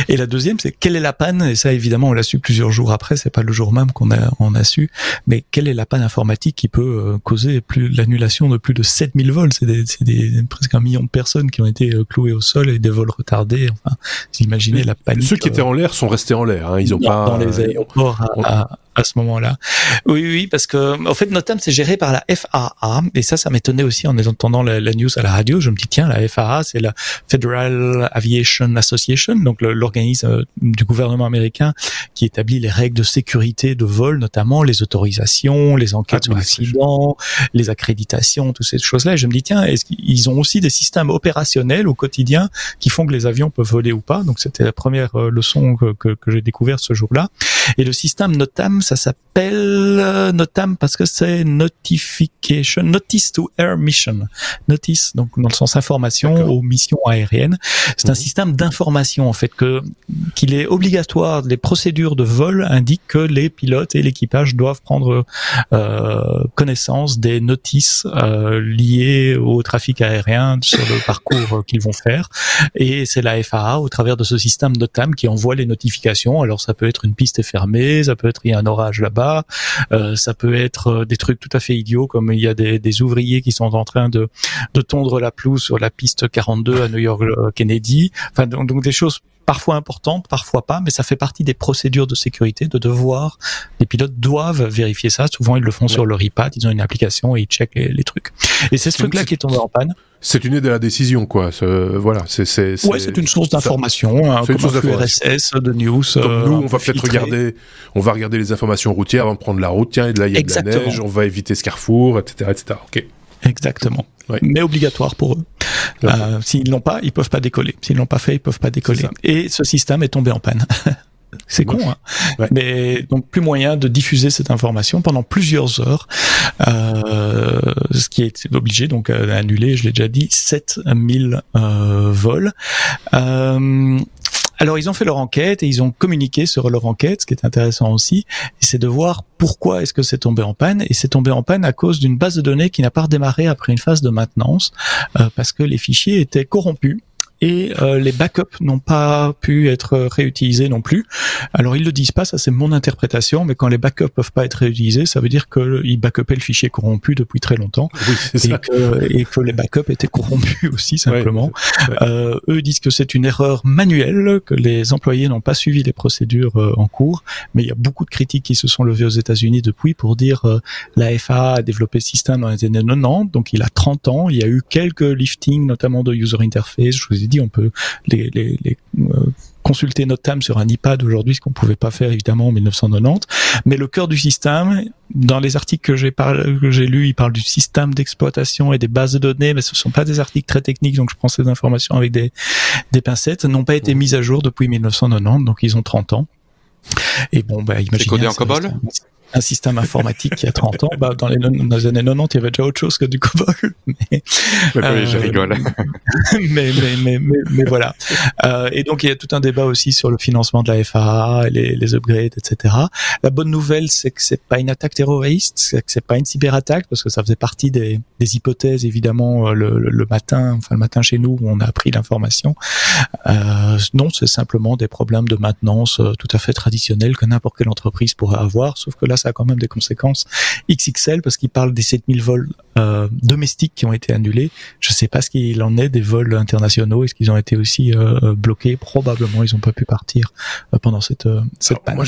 Et la deuxième, c'est quelle est la panne? Et ça, évidemment, on l'a su plusieurs jours après. C'est pas le jour même qu'on a on a su. Mais quelle est la panne informatique qui peut euh, causer plus l'annulation de plus de 7000 vols? C'est des, des, presque un million de personnes qui ont été euh, clouées au sol et des vols retardés. Enfin, vous imaginez la panique. Ceux qui étaient en l'air sont restés en l'air. Hein. Ils ont pas dans les aéroports à, à ce moment-là. Oui, oui, parce que en fait, Notam c'est géré par la FAA, et ça, ça m'étonnait aussi en entendant la, news à la radio. Je me dis tiens, la FAA, c'est la Federal Aviation Association, donc l'organisme euh, du gouvernement américain qui établit les règles de sécurité de vol, notamment les autorisations, les enquêtes ah, sur l'accident, les accréditations, toutes ces choses-là. Et je me dis tiens, est-ce qu'ils ont aussi des systèmes opérationnels au quotidien qui font que les avions peuvent voler ou pas? Donc c'était la première euh, leçon que, que, que j'ai découverte ce jour-là. Et le système NOTAM, ça s'appelle euh, NOTAM parce que c'est Notification, Notice to Air Mission. Notice, donc dans le sens information aux missions aériennes. C'est un système d'information en fait que qu'il est obligatoire. Les procédures de vol indiquent que les pilotes et l'équipage doivent prendre euh, connaissance des notices euh, liées au trafic aérien sur le parcours qu'ils vont faire. Et c'est la FAA au travers de ce système NOTAM qui envoie les notifications. Alors ça peut être une piste fermé, ça peut être il y a un là-bas, euh, ça peut être euh, des trucs tout à fait idiots comme il y a des, des, ouvriers qui sont en train de, de tondre la pelouse sur la piste 42 à New York euh, Kennedy. Enfin donc, donc des choses parfois importantes, parfois pas, mais ça fait partie des procédures de sécurité, de devoir. Les pilotes doivent vérifier ça. Souvent, ils le font sur leur iPad, ils ont une application et ils checkent les, trucs. Et c'est ce truc-là qui est tombé en panne. C'est une aide à la décision, quoi. Voilà, c'est. c'est ouais, c'est une source d'information, hein, une source RSS, de news. Donc euh, nous, on va peut-être regarder, on va regarder les informations routières avant de prendre la route. Tiens, et là, il y a de la neige, on va éviter ce carrefour, etc., etc. Ok. Exactement. Mais obligatoire pour eux. Euh, S'ils l'ont pas, ils peuvent pas décoller. S'ils l'ont pas fait, ils peuvent pas décoller. Et ce système est tombé en panne. C'est con, hein mais donc plus moyen de diffuser cette information pendant plusieurs heures, euh, ce qui est obligé donc à annuler, je l'ai déjà dit, 7000 euh, vols. Euh, alors ils ont fait leur enquête et ils ont communiqué sur leur enquête, ce qui est intéressant aussi, c'est de voir pourquoi est-ce que c'est tombé en panne. Et c'est tombé en panne à cause d'une base de données qui n'a pas redémarré après une phase de maintenance, euh, parce que les fichiers étaient corrompus et euh, les backups n'ont pas pu être réutilisés non plus. Alors ils le disent pas, ça c'est mon interprétation, mais quand les backups peuvent pas être réutilisés, ça veut dire qu'ils backupaient le fichier corrompu depuis très longtemps. Et, que, et, que, les backups étaient corrompus aussi simplement. Euh, eux disent que c'est une erreur manuelle, que les employés n'ont pas suivi les procédures euh, en cours, mais il y a beaucoup de critiques qui se sont levées aux États-Unis depuis pour dire euh, la FAA a développé ce système dans les années 90, donc il a 30 ans, il y a eu quelques liftings, notamment de user interface, je vous ai dit on peut les, les, les euh, consulter Notam sur un iPad aujourd'hui, ce qu'on pouvait pas faire évidemment en 1990. Mais le cœur du système, dans les articles que j'ai que j'ai lus, il parle du système d'exploitation et des bases de données, mais ce sont pas des articles très techniques, donc je prends ces informations avec des, des pincettes, n'ont pas été mises à jour depuis 1990, donc ils ont 30 ans. Et bon, bah, imaginez. C'est codé en COBOL? Un système informatique qui a 30 ans. Bah, dans, les, dans les années 90, il y avait déjà autre chose que du COBOL. Mais, euh, je rigole. mais, mais, mais, mais, voilà. Euh, et donc, il y a tout un débat aussi sur le financement de la FAA, les, les upgrades, etc. La bonne nouvelle, c'est que c'est pas une attaque terroriste, que c'est pas une cyberattaque, parce que ça faisait partie des, des hypothèses, évidemment, euh, le, le, matin, enfin le matin chez nous, où on a appris l'information. Euh, non, c'est simplement des problèmes de maintenance euh, tout à fait traditionnels que n'importe quelle entreprise pourrait avoir, sauf que là, ça a quand même des conséquences XXL parce qu'il parle des 7000 vols euh, domestiques qui ont été annulés. Je ne sais pas ce qu'il en est des vols internationaux. Est-ce qu'ils ont été aussi euh, bloqués? Probablement, ils n'ont pas pu partir euh, pendant cette, cette panne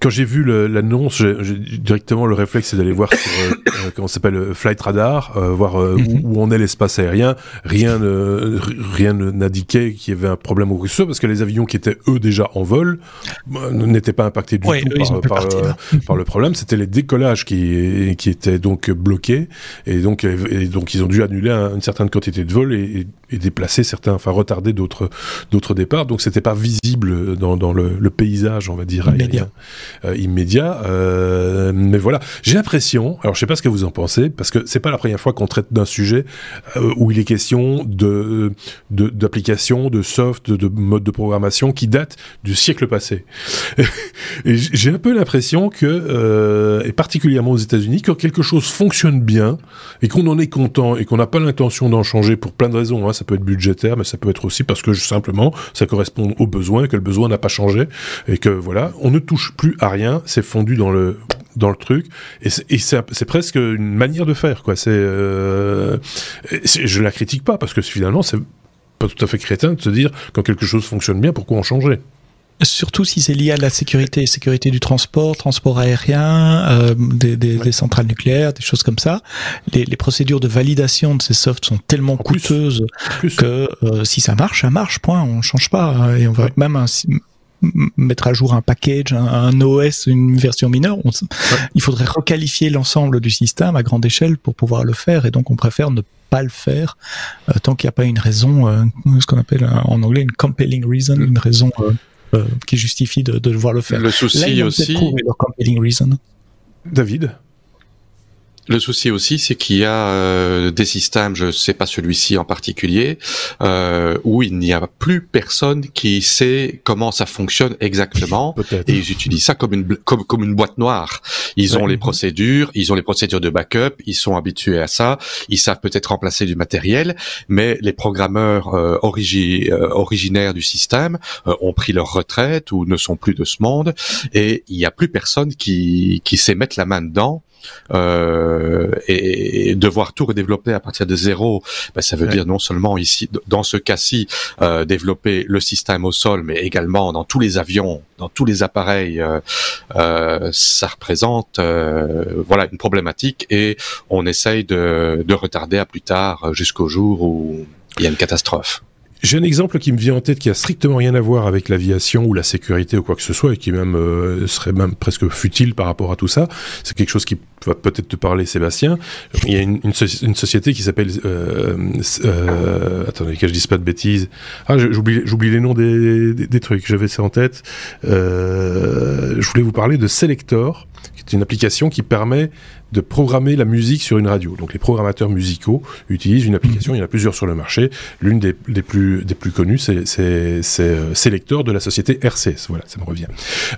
quand j'ai vu l'annonce, j'ai directement le réflexe c'est d'aller voir sur euh, euh comment s'appelle Flight Radar, euh, voir euh, mhm. où, en est l'espace aérien. Rien ne rien n'indiquait qu'il y avait un problème au que parce que les avions qui étaient eux déjà en vol n'étaient pas impactés du tout par, par, le problème. C'était les décollages qui qui étaient donc bloqués et donc et donc ils ont dû annuler une certaine quantité de vols et, et, déplacer certains, enfin retarder d'autres d'autres départs. Donc c'était pas visible dans, dans le, le, paysage, on va dire aérien. Euh, immédiat. Euh, mais voilà, j'ai l'impression, alors je sais pas ce que vous en pensez, parce que c'est pas la première fois qu'on traite d'un sujet euh, où il est question de d'applications, de, soft, de, de mode de programmation qui date du siècle passé. et j'ai un peu l'impression que, et particulièrement aux États-Unis, quand quelque chose fonctionne bien et qu'on en est content et qu'on n'a pas l'intention d'en changer pour plein de raisons, hein, ça peut être budgétaire, mais ça peut être aussi parce que simplement ça correspond aux besoins, que le besoin n'a pas changé et que voilà, on ne touche plus à rien, c'est fondu dans le dans le truc et c'est presque une manière de faire quoi. C'est euh, je la critique pas parce que finalement c'est pas tout à fait crétin de se dire quand quelque chose fonctionne bien pourquoi en changer? Surtout si c'est lié à la sécurité, sécurité du transport, transport aérien, euh, des, des, des, centrales nucléaires, des choses comme ça. Les, les, procédures de validation de ces softs sont tellement coûteuses que euh, si ça marche, ça marche. Point. On change pas et on va même mettre à jour un package, un, OS, une version mineure. Il faudrait requalifier l'ensemble du système à grande échelle pour pouvoir le faire et donc on préfère ne pas le faire euh, tant qu'il n'y a pas une raison, euh, ce qu'on appelle en anglais une compelling reason, une raison euh, qui justifie de, de, devoir le faire. Le souci aussi. compelling reason. David? Le souci aussi, c'est qu'il y a euh, des systèmes, je ne sais pas celui-ci en particulier, euh, où il n'y a plus personne qui sait comment ça fonctionne exactement, et ils utilisent ça comme une comme, comme une boîte noire. Ils ont les procédures, ils ont les procédures de backup, ils sont habitués à ça, ils savent peut-être remplacer du matériel, mais les programmeurs euh, euh originaires du système euh, ont pris leur retraite ou ne sont plus de ce monde, et il n'y a plus personne qui qui sait mettre la main dedans euh, et, devoir tout redévelopper à partir de zéro, ben, ça veut dire non seulement ici, dans ce cas-ci, euh, développer le système au sol, mais également dans tous les avions, dans tous les appareils, euh, euh ça représente euh, voilà une problématique et on essaye de, de retarder à plus tard jusqu'au jour où il y a une catastrophe. J'ai un exemple qui me vient en tête qui a strictement rien à voir avec l'aviation ou la sécurité ou quoi que ce soit et qui même euh, serait même presque futile par rapport à tout ça. C'est quelque chose qui va peut-être te parler, Sébastien. Il y a une, société qui s'appelle euh, euh, attendez que je dise pas de bêtises. Ah, j'oublie j'oublie les noms des, des, des trucs. J'avais ça en tête. Euh, je voulais vous parler de Selector, qui est une application qui permet de programmer la musique sur une radio. Donc les programmateurs musicaux utilisent une application, il y en a plusieurs sur le marché. L'une des, plus, des plus connues, c'est euh, Selector de la société RCS. Voilà, ça me revient.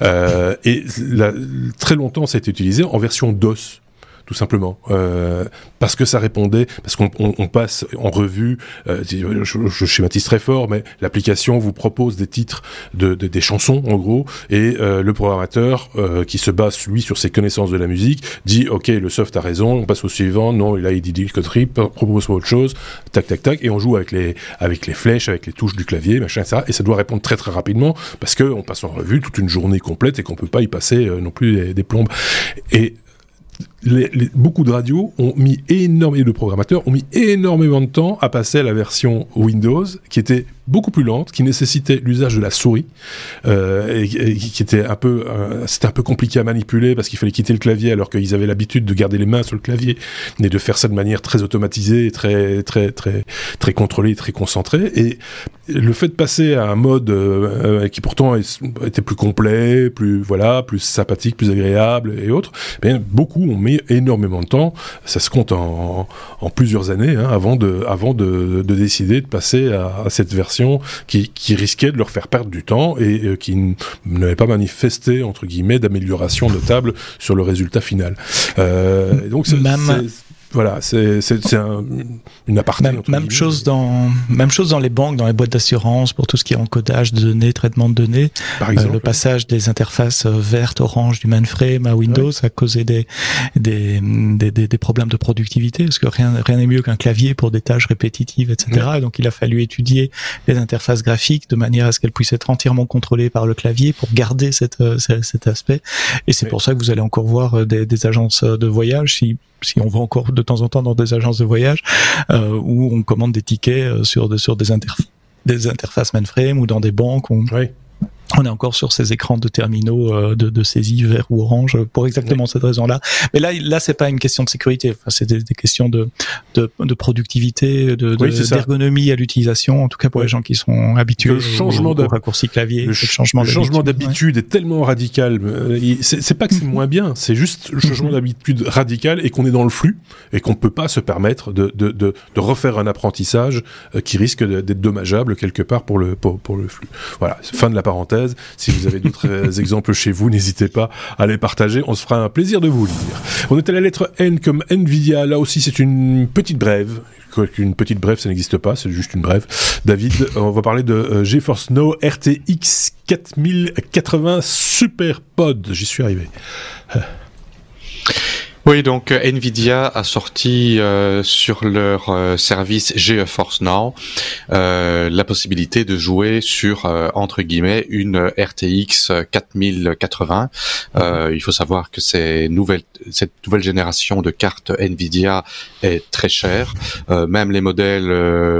Euh, et très longtemps, ça a été utilisé en version DOS tout simplement, euh, parce que ça répondait, parce qu'on on, on passe en revue, euh, je, schématise très fort, mais l'application vous propose des titres de, de, des chansons en gros, et euh, le programmateur qui se base lui sur ses connaissances de la musique dit ok le soft a raison, on passe au suivant, non là il dit dit coterie, propose autre chose, tac tac tac, et on joue avec les avec les flèches, avec les touches du clavier, machin ça, et ça doit répondre très très rapidement parce que on passe en revue toute une journée complète et qu'on peut pas y passer non plus des, des plombes. Et beaucoup de radios ont mis énormément de programmateurs ont mis énormément de temps à passer à la version Windows qui était beaucoup plus lente, qui nécessitait l'usage de la souris, euh, et, qui était un peu, euh, c'était un peu compliqué à manipuler parce qu'il fallait quitter le clavier alors qu'ils avaient l'habitude de garder les mains sur le clavier et de faire ça de manière très automatisée, très très très très contrôlée, très concentrée. Et le fait de passer à un mode euh, qui pourtant était plus complet, plus voilà, plus sympathique, plus agréable et autres, bien beaucoup ont mis énormément de temps. Ça se compte en, en plusieurs années hein, avant de avant de, de, décider de passer à, à cette version qui, qui risquait de leur faire perdre du temps et euh, qui n'avait pas manifesté entre guillemets d'amélioration notable sur le résultat final. Euh, donc c'est voilà, c'est un, une aparté. Même, même chose dans même chose dans les banques, dans les boîtes d'assurance pour tout ce qui est encodage de données, traitement de données. Par exemple, euh, le passage des interfaces euh, vertes, orange du mainframe à Windows a causé des des, des, des, problèmes de productivité parce que rien rien n'est mieux qu'un clavier pour des tâches répétitives, etc. donc il a fallu étudier les interfaces graphiques de manière à ce qu'elles puissent être entièrement contrôlées par le clavier pour garder cette, euh, cet aspect. Et c'est pour ça que vous allez encore voir des, des agences de voyage si si on va encore de temps en temps dans des agences de voyage euh, où on commande des tickets euh, sur, de, sur des, des interfaces mainframe ou dans des banques. On, on est encore sur ces écrans de terminaux euh, de, de, saisie vert ou orange pour exactement cette raison-là. Mais là, là, c'est pas une question de sécurité. Enfin, c'est des, questions de, de, de productivité, de, d'ergonomie à l'utilisation. En tout cas, pour les gens qui sont habitués le changement au, raccourci clavier, le, changement, le changement d'habitude est tellement radical. Euh, c'est pas que c'est moins bien, c'est juste le changement d'habitude radical et qu'on est dans le flux et qu'on peut pas se permettre de, de, de, de refaire un apprentissage euh, qui risque d'être dommageable quelque part pour le pour, pour le flux. Voilà, fin de la parenthèse. Si vous avez d'autres euh, exemples chez vous, n'hésitez pas à les partager. On se fera un plaisir de vous lire. On est à la lettre N comme Nvidia. Là aussi, c'est une petite brève. Une petite brève, ça n'existe pas, c'est juste une brève. David, on va parler de euh, GeForce Now RTX 4080 Super Pod. J'y suis arrivé. Oui, donc euh, Nvidia a sorti euh, sur leur euh, service GeForce Now la possibilité de jouer sur entre guillemets une RTX 4080. il faut savoir que ces nouvelles, cette nouvelle génération de cartes Nvidia est très chère. même les modèles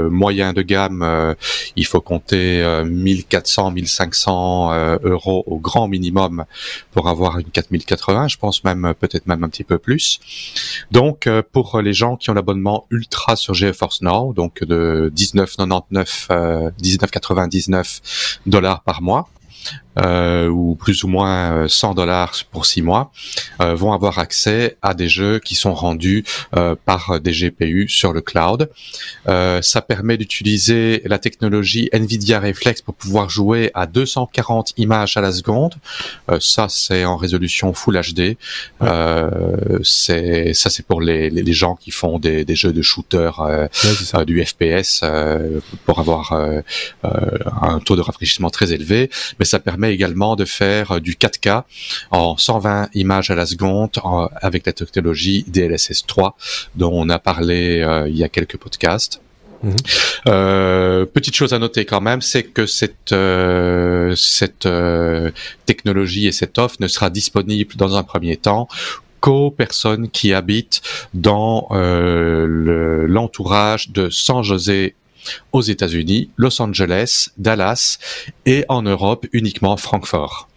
moyens de gamme, il faut compter 1400, 1500 euros au grand minimum pour avoir une 4080. Je pense même peut-être même un petit peu plus. Donc, euh, pour les gens qui ont l'abonnement ultra sur GeForce Now, donc de 19,99, 19,99 euh, dollars par mois, ou plus ou moins 100 euh, dollars pour 6 mois, euh, vont avoir accès à des jeux qui sont rendus euh, par des GPU sur le cloud. Euh, ça permet d'utiliser la technologie Nvidia Reflex pour pouvoir jouer à 240 images à la seconde. ça, c'est en résolution Full HD. c'est ça, c'est pour les, les, gens qui font des, des jeux de shooter, du FPS, pour avoir un taux de rafraîchissement très élevé. Mais ça permet également de faire euh, du 4K en 120 images à la seconde avec la technologie DLSS 3 dont on a parlé euh, il y a quelques podcasts. Mhm. Euh, petite chose à noter quand même, c'est que cette cette technologie et cette offre ne sera disponible dans un premier temps qu'aux personnes qui habitent dans l'entourage de San José aux États-Unis, Los Angeles, Dallas et en Europe uniquement Francfort.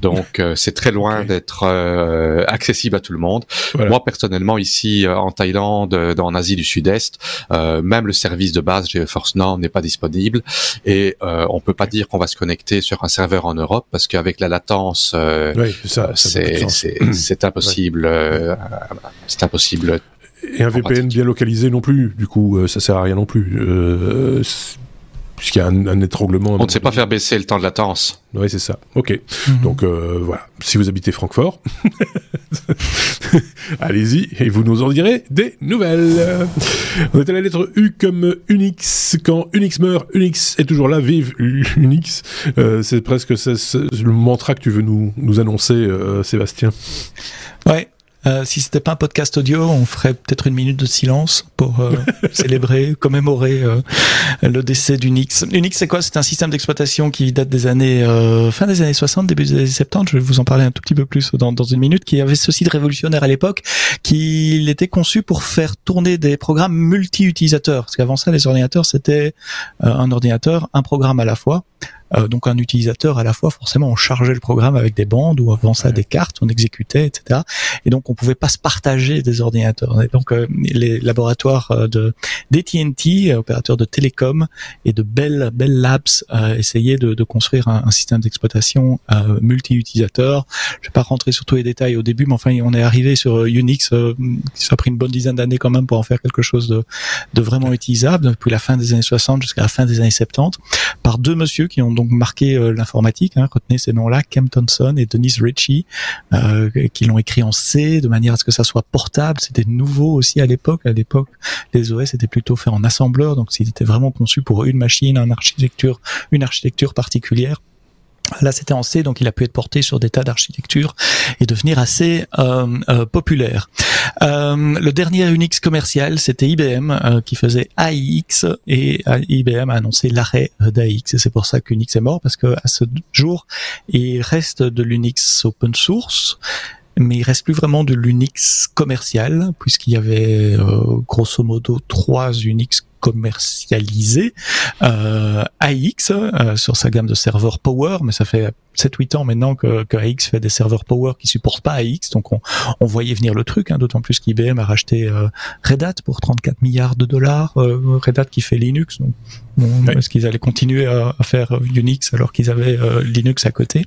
Donc euh, c'est très loin d'être euh, accessible à tout le monde. Moi personnellement ici euh, en Thaïlande, dans Asie du Sud-Est, même le service de base GeForce Now n'est pas disponible et on peut pas dire qu'on va se connecter sur un serveur en Europe parce qu'avec la latence, c'est impossible. c'est impossible et un VPN bien localisé non plus, du coup, euh, ça sert à rien non plus. Euh, puisqu'il y a un, étranglement. On ne sait pas faire baisser le temps de latence. Oui, c'est ça. Ok. Mhm. Donc euh, voilà. Si vous habitez Francfort, allez-y et vous nous en direz des nouvelles. On est à la lettre U comme Unix. Quand Unix meurt, Unix est toujours là. Vive Unix. c'est presque le mantra que tu veux nous, nous annoncer, Sébastien. Ouais. Euh, si c'était pas un podcast audio, on ferait peut-être une minute de silence pour euh, célébrer, commémorer euh, le décès d'Unix. Unix, c'est quoi? C'est un système d'exploitation qui date des années fin des années 60, début des années 70. Je vais vous en parler un tout petit peu plus dans, dans une minute. Qui avait ceci de révolutionnaire à l'époque, qu'il était conçu pour faire tourner des programmes multi-utilisateurs. Parce qu'avant ça, les ordinateurs, c'était un ordinateur, un programme à la fois. Euh, donc un utilisateur à la fois forcément on chargeait le programme avec des bandes ou avant ça des cartes, on exécutait, etc. Et donc on pouvait pas se partager des ordinateurs. Et donc euh, les laboratoires euh, de d'AT&T, opérateurs de télécom et de Bell Bell Labs essayaient de, de, construire un, un système d'exploitation multi-utilisateur. Je vais pas rentrer sur tous les détails au début, mais enfin on est arrivé sur Unix. ça a pris une bonne dizaine d'années quand même pour en faire quelque chose de, de vraiment utilisable depuis la fin des années 60 jusqu'à la fin des années 70 par deux monsieur qui ont donc marqué euh, l'informatique. Hein, retenez ces noms-là, Kem Thompson et Denise Ritchie, euh, qui l'ont écrit en C de manière à ce que ça soit portable. C'était nouveau aussi à l'époque. À l'époque, les OS étaient plutôt faits en assembleur, donc c'était vraiment conçu pour une machine, une architecture, une architecture particulière. Là, c'était en C, donc il a pu être porté sur des tas d'architectures et devenir assez euh, euh, populaire. Euh, le dernier Unix commercial, c'était IBM qui faisait AIX et IBM a annoncé l'arrêt d'AIX et c'est pour ça qu'Unix est mort parce que à ce jour, il reste de l'Unix open source mais il reste plus vraiment de l'Unix commercial puisqu'il y avait grosso modo trois Unix commercialisés. Euh, AX euh, sur sa gamme de serveurs Power, mais ça fait 7-8 ans maintenant que, que, AX fait des serveurs Power qui supportent pas AX, donc on, on voyait venir le truc, hein, d'autant plus qu'IBM a racheté euh, Red Hat pour 34 milliards de dollars, euh, Red Hat qui fait Linux, donc est-ce qu'ils allaient continuer à, faire Unix alors qu'ils avaient euh, Linux à côté?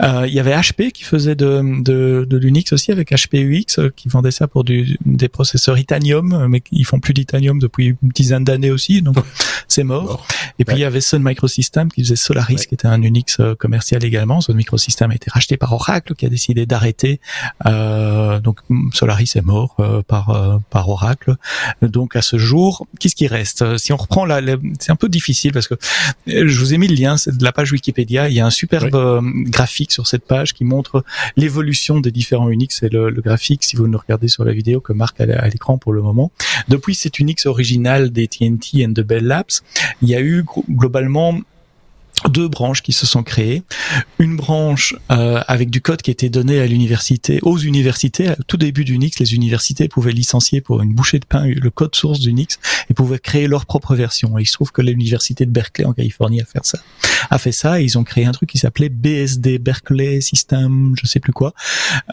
Il y avait HP qui faisait de, de, de l'Unix aussi avec HPUX qui vendait ça pour du, des processeurs Itanium, mais ils font plus d'Itanium depuis une dizaine d'années aussi, donc c'est mort. Et puis il y avait Sun Microsystems qui faisait Solaris, qui était un Unix commercial également ce microsystème a été racheté par Oracle, qui a décidé d'arrêter. Euh, donc Solaris est mort euh, par euh, par Oracle. Donc à ce jour, qu'est-ce qui reste? Si on reprend là, c'est un peu difficile parce que je vous ai mis le lien, c'est de la page Wikipédia. Il y a un superbe graphique sur cette page qui montre l'évolution des différents Unix. C'est le, graphique, si vous nous regardez sur la vidéo, que Marc a à l'écran pour le moment. Depuis cette Unix originale des TNT et de Bell Labs, il y a eu globalement deux branches qui se sont créées. Une branche euh, avec du code qui était donné à l'université, aux universités. Au tout début d'Unix, les universités pouvaient licencier pour une bouchée de pain le code source d'Unix et pouvaient créer leur propre version. Et il se trouve que l'université de Berkeley en Californie a fait ça. A fait ça ils ont créé un truc qui s'appelait BSD, Berkeley System, je sais plus quoi,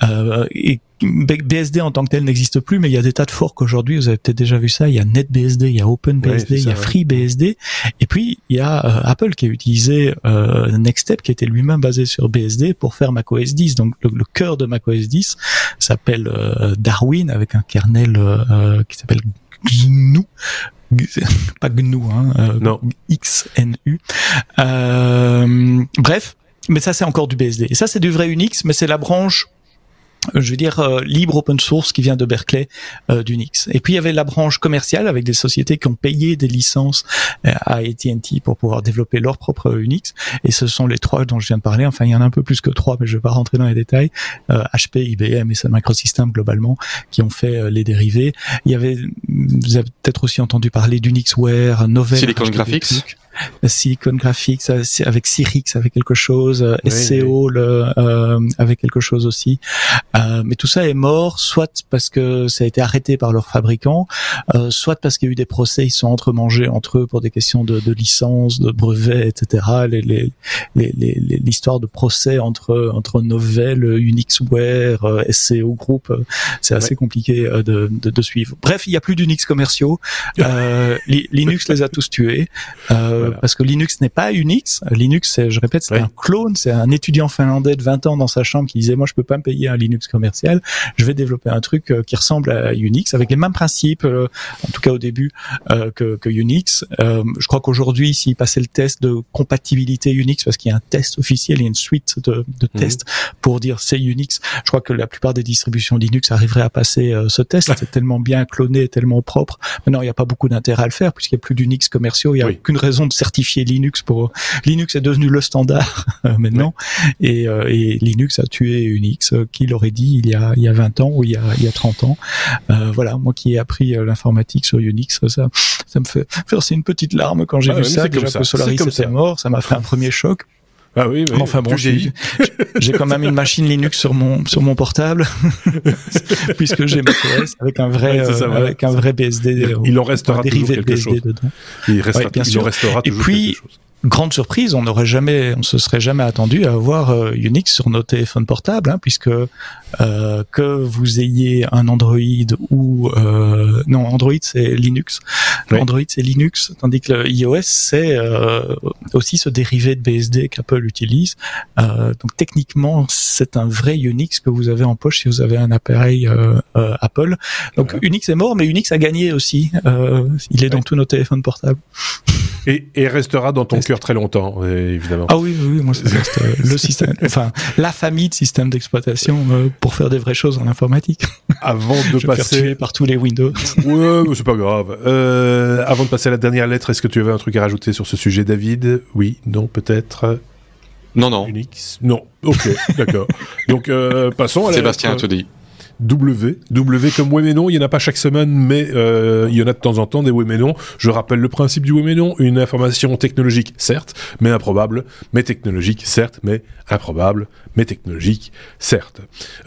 euh, et BSD en tant que tel n'existe plus, mais il y a des tas de forks aujourd'hui. Vous avez peut-être déjà vu ça. Il y a NetBSD, il y a OpenBSD, il y a FreeBSD, et puis il y a euh, Apple qui a utilisé euh, Nextstep, qui était lui-même basé sur BSD pour faire macOS 10. Donc le, cœur de macOS 10 s'appelle euh, Darwin avec un kernel euh, qui s'appelle GNU pas GNU, hein, non. XNU. bref, mais ça c'est encore du BSD. Et ça c'est du vrai Unix, mais c'est la branche je veux dire euh, libre open source qui vient de Berkeley euh, d'Unix. Et puis il y avait la branche commerciale avec des sociétés qui ont payé des licences euh, à AT&T pour pouvoir développer leur propre Unix. Et ce sont les trois dont je viens de parler. Enfin, il y en a un peu plus que trois, mais je vais pas rentrer dans les détails. HP, IBM et Sun Microsystems globalement qui ont fait les dérivés. Il y avait, vous avez peut-être aussi entendu parler d'Unixware, Novell, Silicon Graphics. Silicon Graphics avec Cyrix avec quelque chose, SCO Le, euh, avec quelque chose aussi. Euh, mais tout ça est mort, soit parce que ça a été arrêté par leurs fabricants, euh, soit parce qu'il y a eu des procès, ils sont entremangés entre eux pour des questions de, de licence, de brevets, etc. Les, les, l'histoire de procès entre entre Novell, Unixware, euh, SCO Group, euh, c'est assez compliqué de, de, de, suivre. Bref, il y a plus d'Unix commerciaux. Linux les a tous tués. Euh, parce que Linux n'est pas Unix. Linux, je répète, c'est un clone. C'est un étudiant finlandais de 20 ans dans sa chambre qui disait moi je peux pas me payer un Linux commercial. Je vais développer un truc euh, qui ressemble à Unix avec les mêmes principes, euh, en tout cas au début que, que, Unix. je crois qu'aujourd'hui, s'il passait le test de compatibilité Unix, parce qu'il y a un test officiel, il y a une suite de, de mhm. tests pour dire c'est Unix. Je crois que la plupart des distributions Linux arriveraient à passer ce test. C'est tellement bien cloné, tellement propre. Maintenant, il n'y a pas beaucoup d'intérêt à le faire puisqu'il n'y a plus d'Unix commerciaux. Il n'y a aucune raison de certifier Linux pour Linux est devenu le standard euh, maintenant. Et, euh, et, Linux a tué Unix euh, qui l'aurait dit il y a il y a 20 ans ou il y a il y a 30 ans. Voilà moi qui ai appris l'informatique sur Unix ça ça me fait faire une petite larme quand j'ai vu ça déjà que Solaris était mort ça m'a fait un premier choc ah oui, mais enfin bon, j'ai quand même une machine Linux sur mon sur mon portable puisque j'ai macOS avec un vrai avec un vrai BSD. Il en restera toujours quelque chose. Dedans. Il, restera, il en restera toujours Et puis, quelque chose grande surprise, on n'aurait jamais, on se serait jamais attendu à avoir euh, Unix sur nos téléphones portables, hein, puisque euh, que vous ayez un Android ou euh, non, Android c'est Linux, Android c'est Linux, tandis que iOS c'est aussi ce dérivé de BSD qu'Apple utilise. donc techniquement, c'est un vrai Unix que vous avez en poche si vous avez un appareil Apple. Donc Unix est mort, mais Unix a gagné aussi. il est dans tous nos téléphones portables. Et, et restera dans ton cœur très longtemps, évidemment. Ah oui, oui, moi, c'est euh, le système, enfin, la famille de systèmes d'exploitation euh, pour faire des vraies choses en informatique. Avant de Je passer. Faire par tous les Windows. ouais, c'est pas grave. Euh, avant de passer à la dernière lettre, est-ce que tu avais un truc à rajouter sur ce sujet, David? Oui, non, peut-être Non, non. Unix? Non. Ok, d'accord. Donc, euh, passons à la Sébastien, te dit. W. W comme non, il y en a pas chaque semaine, mais euh, il y en a de temps en temps des non. Je rappelle le principe du non, une information technologique, certes, mais improbable, mais technologique, certes, mais improbable, mais technologique, certes.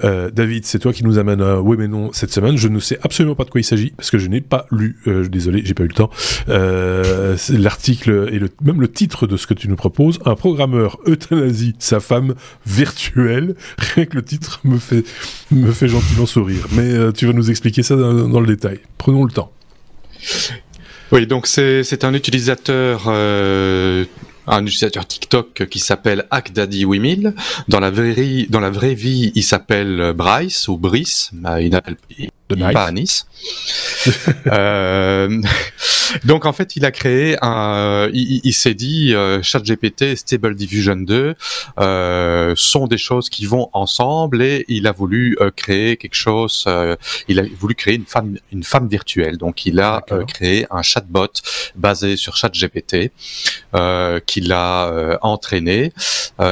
Euh, David, c'est toi qui nous amène mais non cette semaine. Je ne sais absolument pas de quoi il s'agit, parce que je n'ai pas lu, euh, désolé, j'ai pas eu le temps, euh, l'article et le, même le titre de ce que tu nous proposes. Un programmeur euthanasie sa femme virtuelle. Rien que le titre me fait, me fait gentiment sourire. Mais euh, tu vas nous expliquer ça dans, le détail. Prenons le temps. Oui, donc c'est un utilisateur euh, un utilisateur TikTok qui s'appelle HackDaddy8000. Dans la vraie dans la vraie vie, il s'appelle Bryce ou Brice. Il pas à Nice. euh, donc en fait, il a créé un, il, s'est dit euh, ChatGPT, Stable Diffusion 2 euh, sont des choses qui vont ensemble et il a voulu créer quelque chose. Il a voulu créer une femme, une femme virtuelle. Donc il a créé un chatbot basé sur ChatGPT qu'il a entraîné.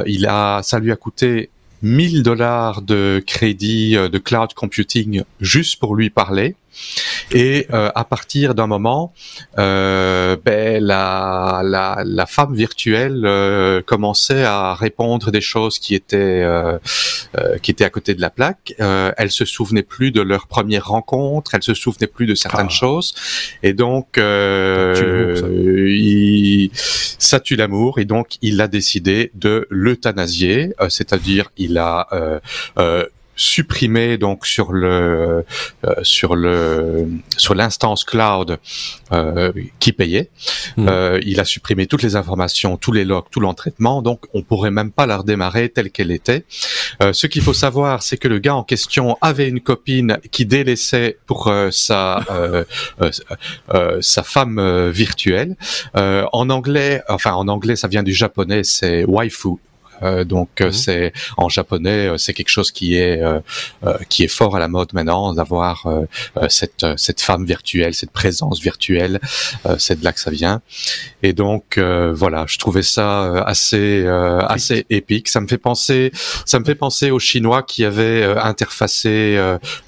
il a, ça lui a coûté 1000 dollars de crédit de cloud computing juste pour lui parler. Et euh, à partir d'un moment, euh, ben, la, la, la, femme virtuelle euh, commençait à répondre des choses qui étaient euh, euh, qui étaient à côté de la plaque. elle se souvenait plus de leur première rencontre, elle se souvenait plus de certaines ah. choses, et donc ça. Il, ça tue l'amour. Et donc il a décidé de l'euthanasier, c'est-à-dire il a supprimé donc sur le euh, sur le sur l'instance cloud euh, qui payait. Hmm. Euh, il a supprimé toutes les informations, tous les logs, tout l'entraitement. Donc on pourrait même pas la redémarrer telle qu'elle était. ce qu'il faut savoir, c'est que le gars en question avait une copine qui délaissait pour sa sa femme virtuelle. en anglais, enfin en anglais, ça vient du japonais, c'est waifu euh, donc euh, mhm. c'est en japonais, euh, c'est quelque chose qui est qui est fort à la mode maintenant d'avoir cette cette femme virtuelle, cette présence virtuelle. c'est de là que ça vient. Et donc voilà, je trouvais ça assez assez épique. Ça me fait penser ça me fait penser aux Chinois qui avaient interfacé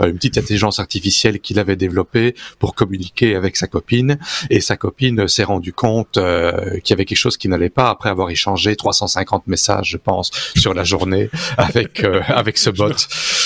une petite intelligence artificielle qu'il avait développée pour communiquer avec sa copine et sa copine s'est rendu compte qu'il y avait quelque chose qui n'allait pas après avoir échangé 350 messages pense, sur la journée avec euh, avec ce bot.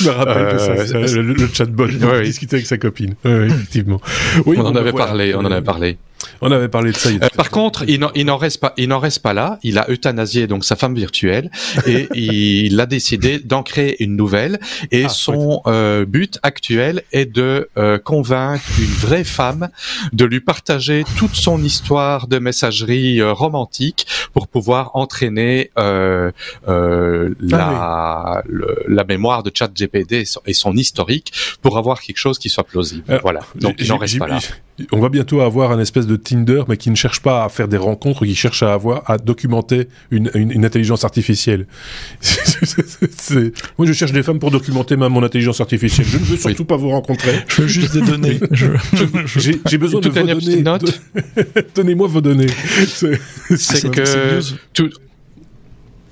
Je me rappelle de ça, euh, le, le, chatbot, il discutait avec sa copine. effectivement. Oui, on en avait parlé, on en avait parlé. On avait parlé de ça. Euh, par contre, il n'en reste pas, il n'en reste pas là. Il a euthanasié donc sa femme virtuelle et il a décidé d'en créer une nouvelle. Et ah, son euh, but actuel est de euh, convaincre une vraie femme de lui partager toute son histoire de messagerie romantique pour pouvoir entraîner ah la, la mémoire de ChatGPT et son historique pour avoir quelque chose qui soit plausible. voilà. Donc il n'en reste pas là. On va bientôt avoir un espèce de Tinder, mais qui ne cherche pas à faire des rencontres, qui cherche à avoir, à documenter une, une, intelligence artificielle. Moi, je cherche des femmes pour documenter mon intelligence artificielle. Je ne veux surtout pas vous rencontrer. Je veux juste des données. J'ai besoin de vos données. Donnez-moi vos données. C'est que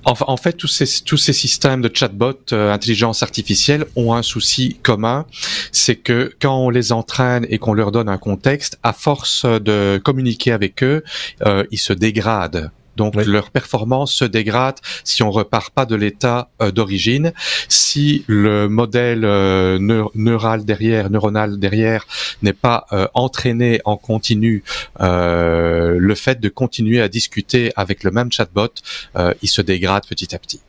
en, fait, tous ces, tous ces systèmes de chatbot, euh, intelligence artificielle, ont un souci commun, c'est que quand on les entraîne et qu'on leur donne un contexte, à force de communiquer avec eux, euh, ils se dégradent. Donc leur performance se dégrade si on repart pas de l'état euh, d'origine. Si le modèle euh, neural derrière, neuronal derrière, n'est pas euh, entraîné en continu, le fait de continuer à discuter avec le même chatbot, il se dégrade petit à petit.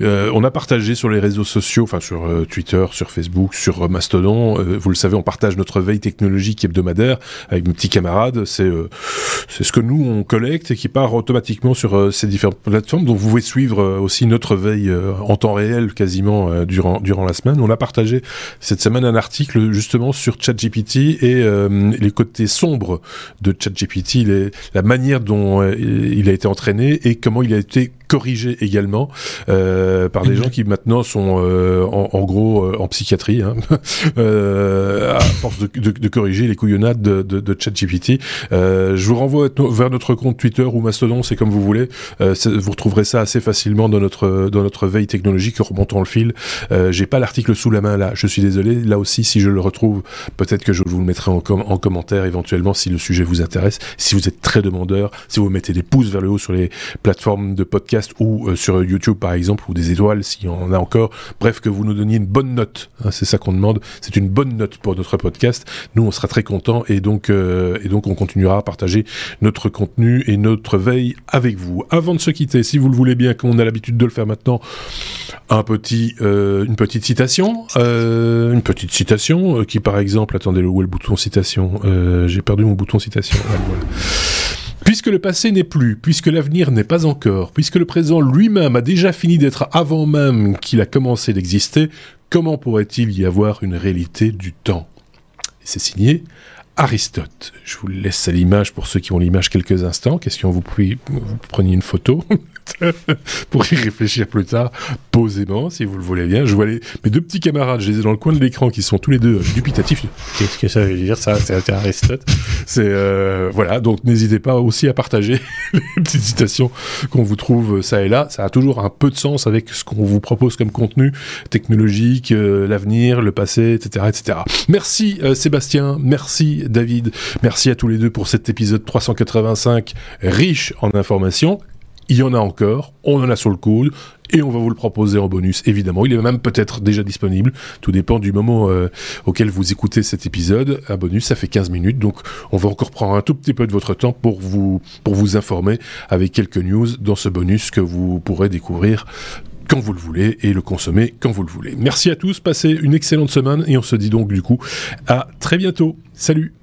Euh, on a partagé sur les réseaux sociaux, enfin sur euh, Twitter, sur Facebook, sur euh, Mastodon. vous le savez, on partage notre veille technologique hebdomadaire avec mes petits camarades. C'est c'est ce que nous on collecte et qui part automatiquement sur ces différentes plateformes. Donc vous pouvez suivre aussi notre veille en temps réel quasiment durant durant la semaine. On a partagé cette semaine un article justement sur ChatGPT et les côtés sombres de ChatGPT, la manière dont il a été entraîné et comment il a été corrigé également euh, par des gens qui maintenant sont euh, en, en, gros euh, en psychiatrie hein, euh, à force de, de, de, corriger les couillonnades de, de, de ChatGPT. Euh, je vous renvoie vers notre compte Twitter ou Mastodon, c'est comme vous voulez. vous retrouverez ça assez facilement dans notre dans notre veille technologique remontant le fil. J'ai pas l'article sous la main là, je suis désolé. Là aussi, si je le retrouve, peut-être que je vous le mettrai en, en commentaire éventuellement si le sujet vous intéresse. Si vous êtes très demandeur, si vous mettez des pouces vers le haut sur les plateformes de podcast ou euh, sur YouTube par exemple des étoiles s'il y en a encore. Bref, que vous nous donniez une bonne note. Hein, c'est ça qu'on demande. C'est une bonne note pour notre podcast. Nous, on sera très contents et donc euh, et donc on continuera à partager notre contenu et notre veille avec vous. Avant de se quitter, si vous le voulez bien, comme on a l'habitude de le faire maintenant, un petit euh, une petite citation, une petite citation qui par exemple, attendez où est le bouton citation? J'ai perdu mon bouton citation. Ah, voilà. Puisque le passé n'est plus, puisque l'avenir n'est pas encore, puisque le présent lui-même a déjà fini d'être avant même qu'il a commencé d'exister, comment pourrait-il y avoir une réalité du temps? C'est signé Aristote. Je vous laisse à l'image pour ceux qui ont l'image quelques instants. Question vous, vous preniez une photo pour y réfléchir plus tard, posément, si vous le voulez bien. Je vois les, mes deux petits camarades, je les ai dans le coin de l'écran, qui sont tous les deux dubitatifs. Qu'est-ce que ça veut dire, ça? C'est Aristote? C'est euh, voilà, donc n'hésitez pas aussi à partager les petites citations qu'on vous trouve ça et là. Ça a toujours un peu de sens avec ce qu'on vous propose comme contenu technologique, euh, l'avenir, le passé, etc., etc. Merci euh, Sébastien, merci David, merci à tous les deux pour cet épisode 385 riche en informations il y en a encore, on en a sur le coude, et on va vous le proposer en bonus, évidemment. Il est même peut-être déjà disponible, tout dépend du moment euh, auquel vous écoutez cet épisode. Un bonus, ça fait 15 minutes, donc on va encore prendre un tout petit peu de votre temps pour vous, pour vous informer avec quelques news dans ce bonus que vous pourrez découvrir quand vous le voulez et le consommer quand vous le voulez. Merci à tous, passez une excellente semaine et on se dit donc du coup à très bientôt. Salut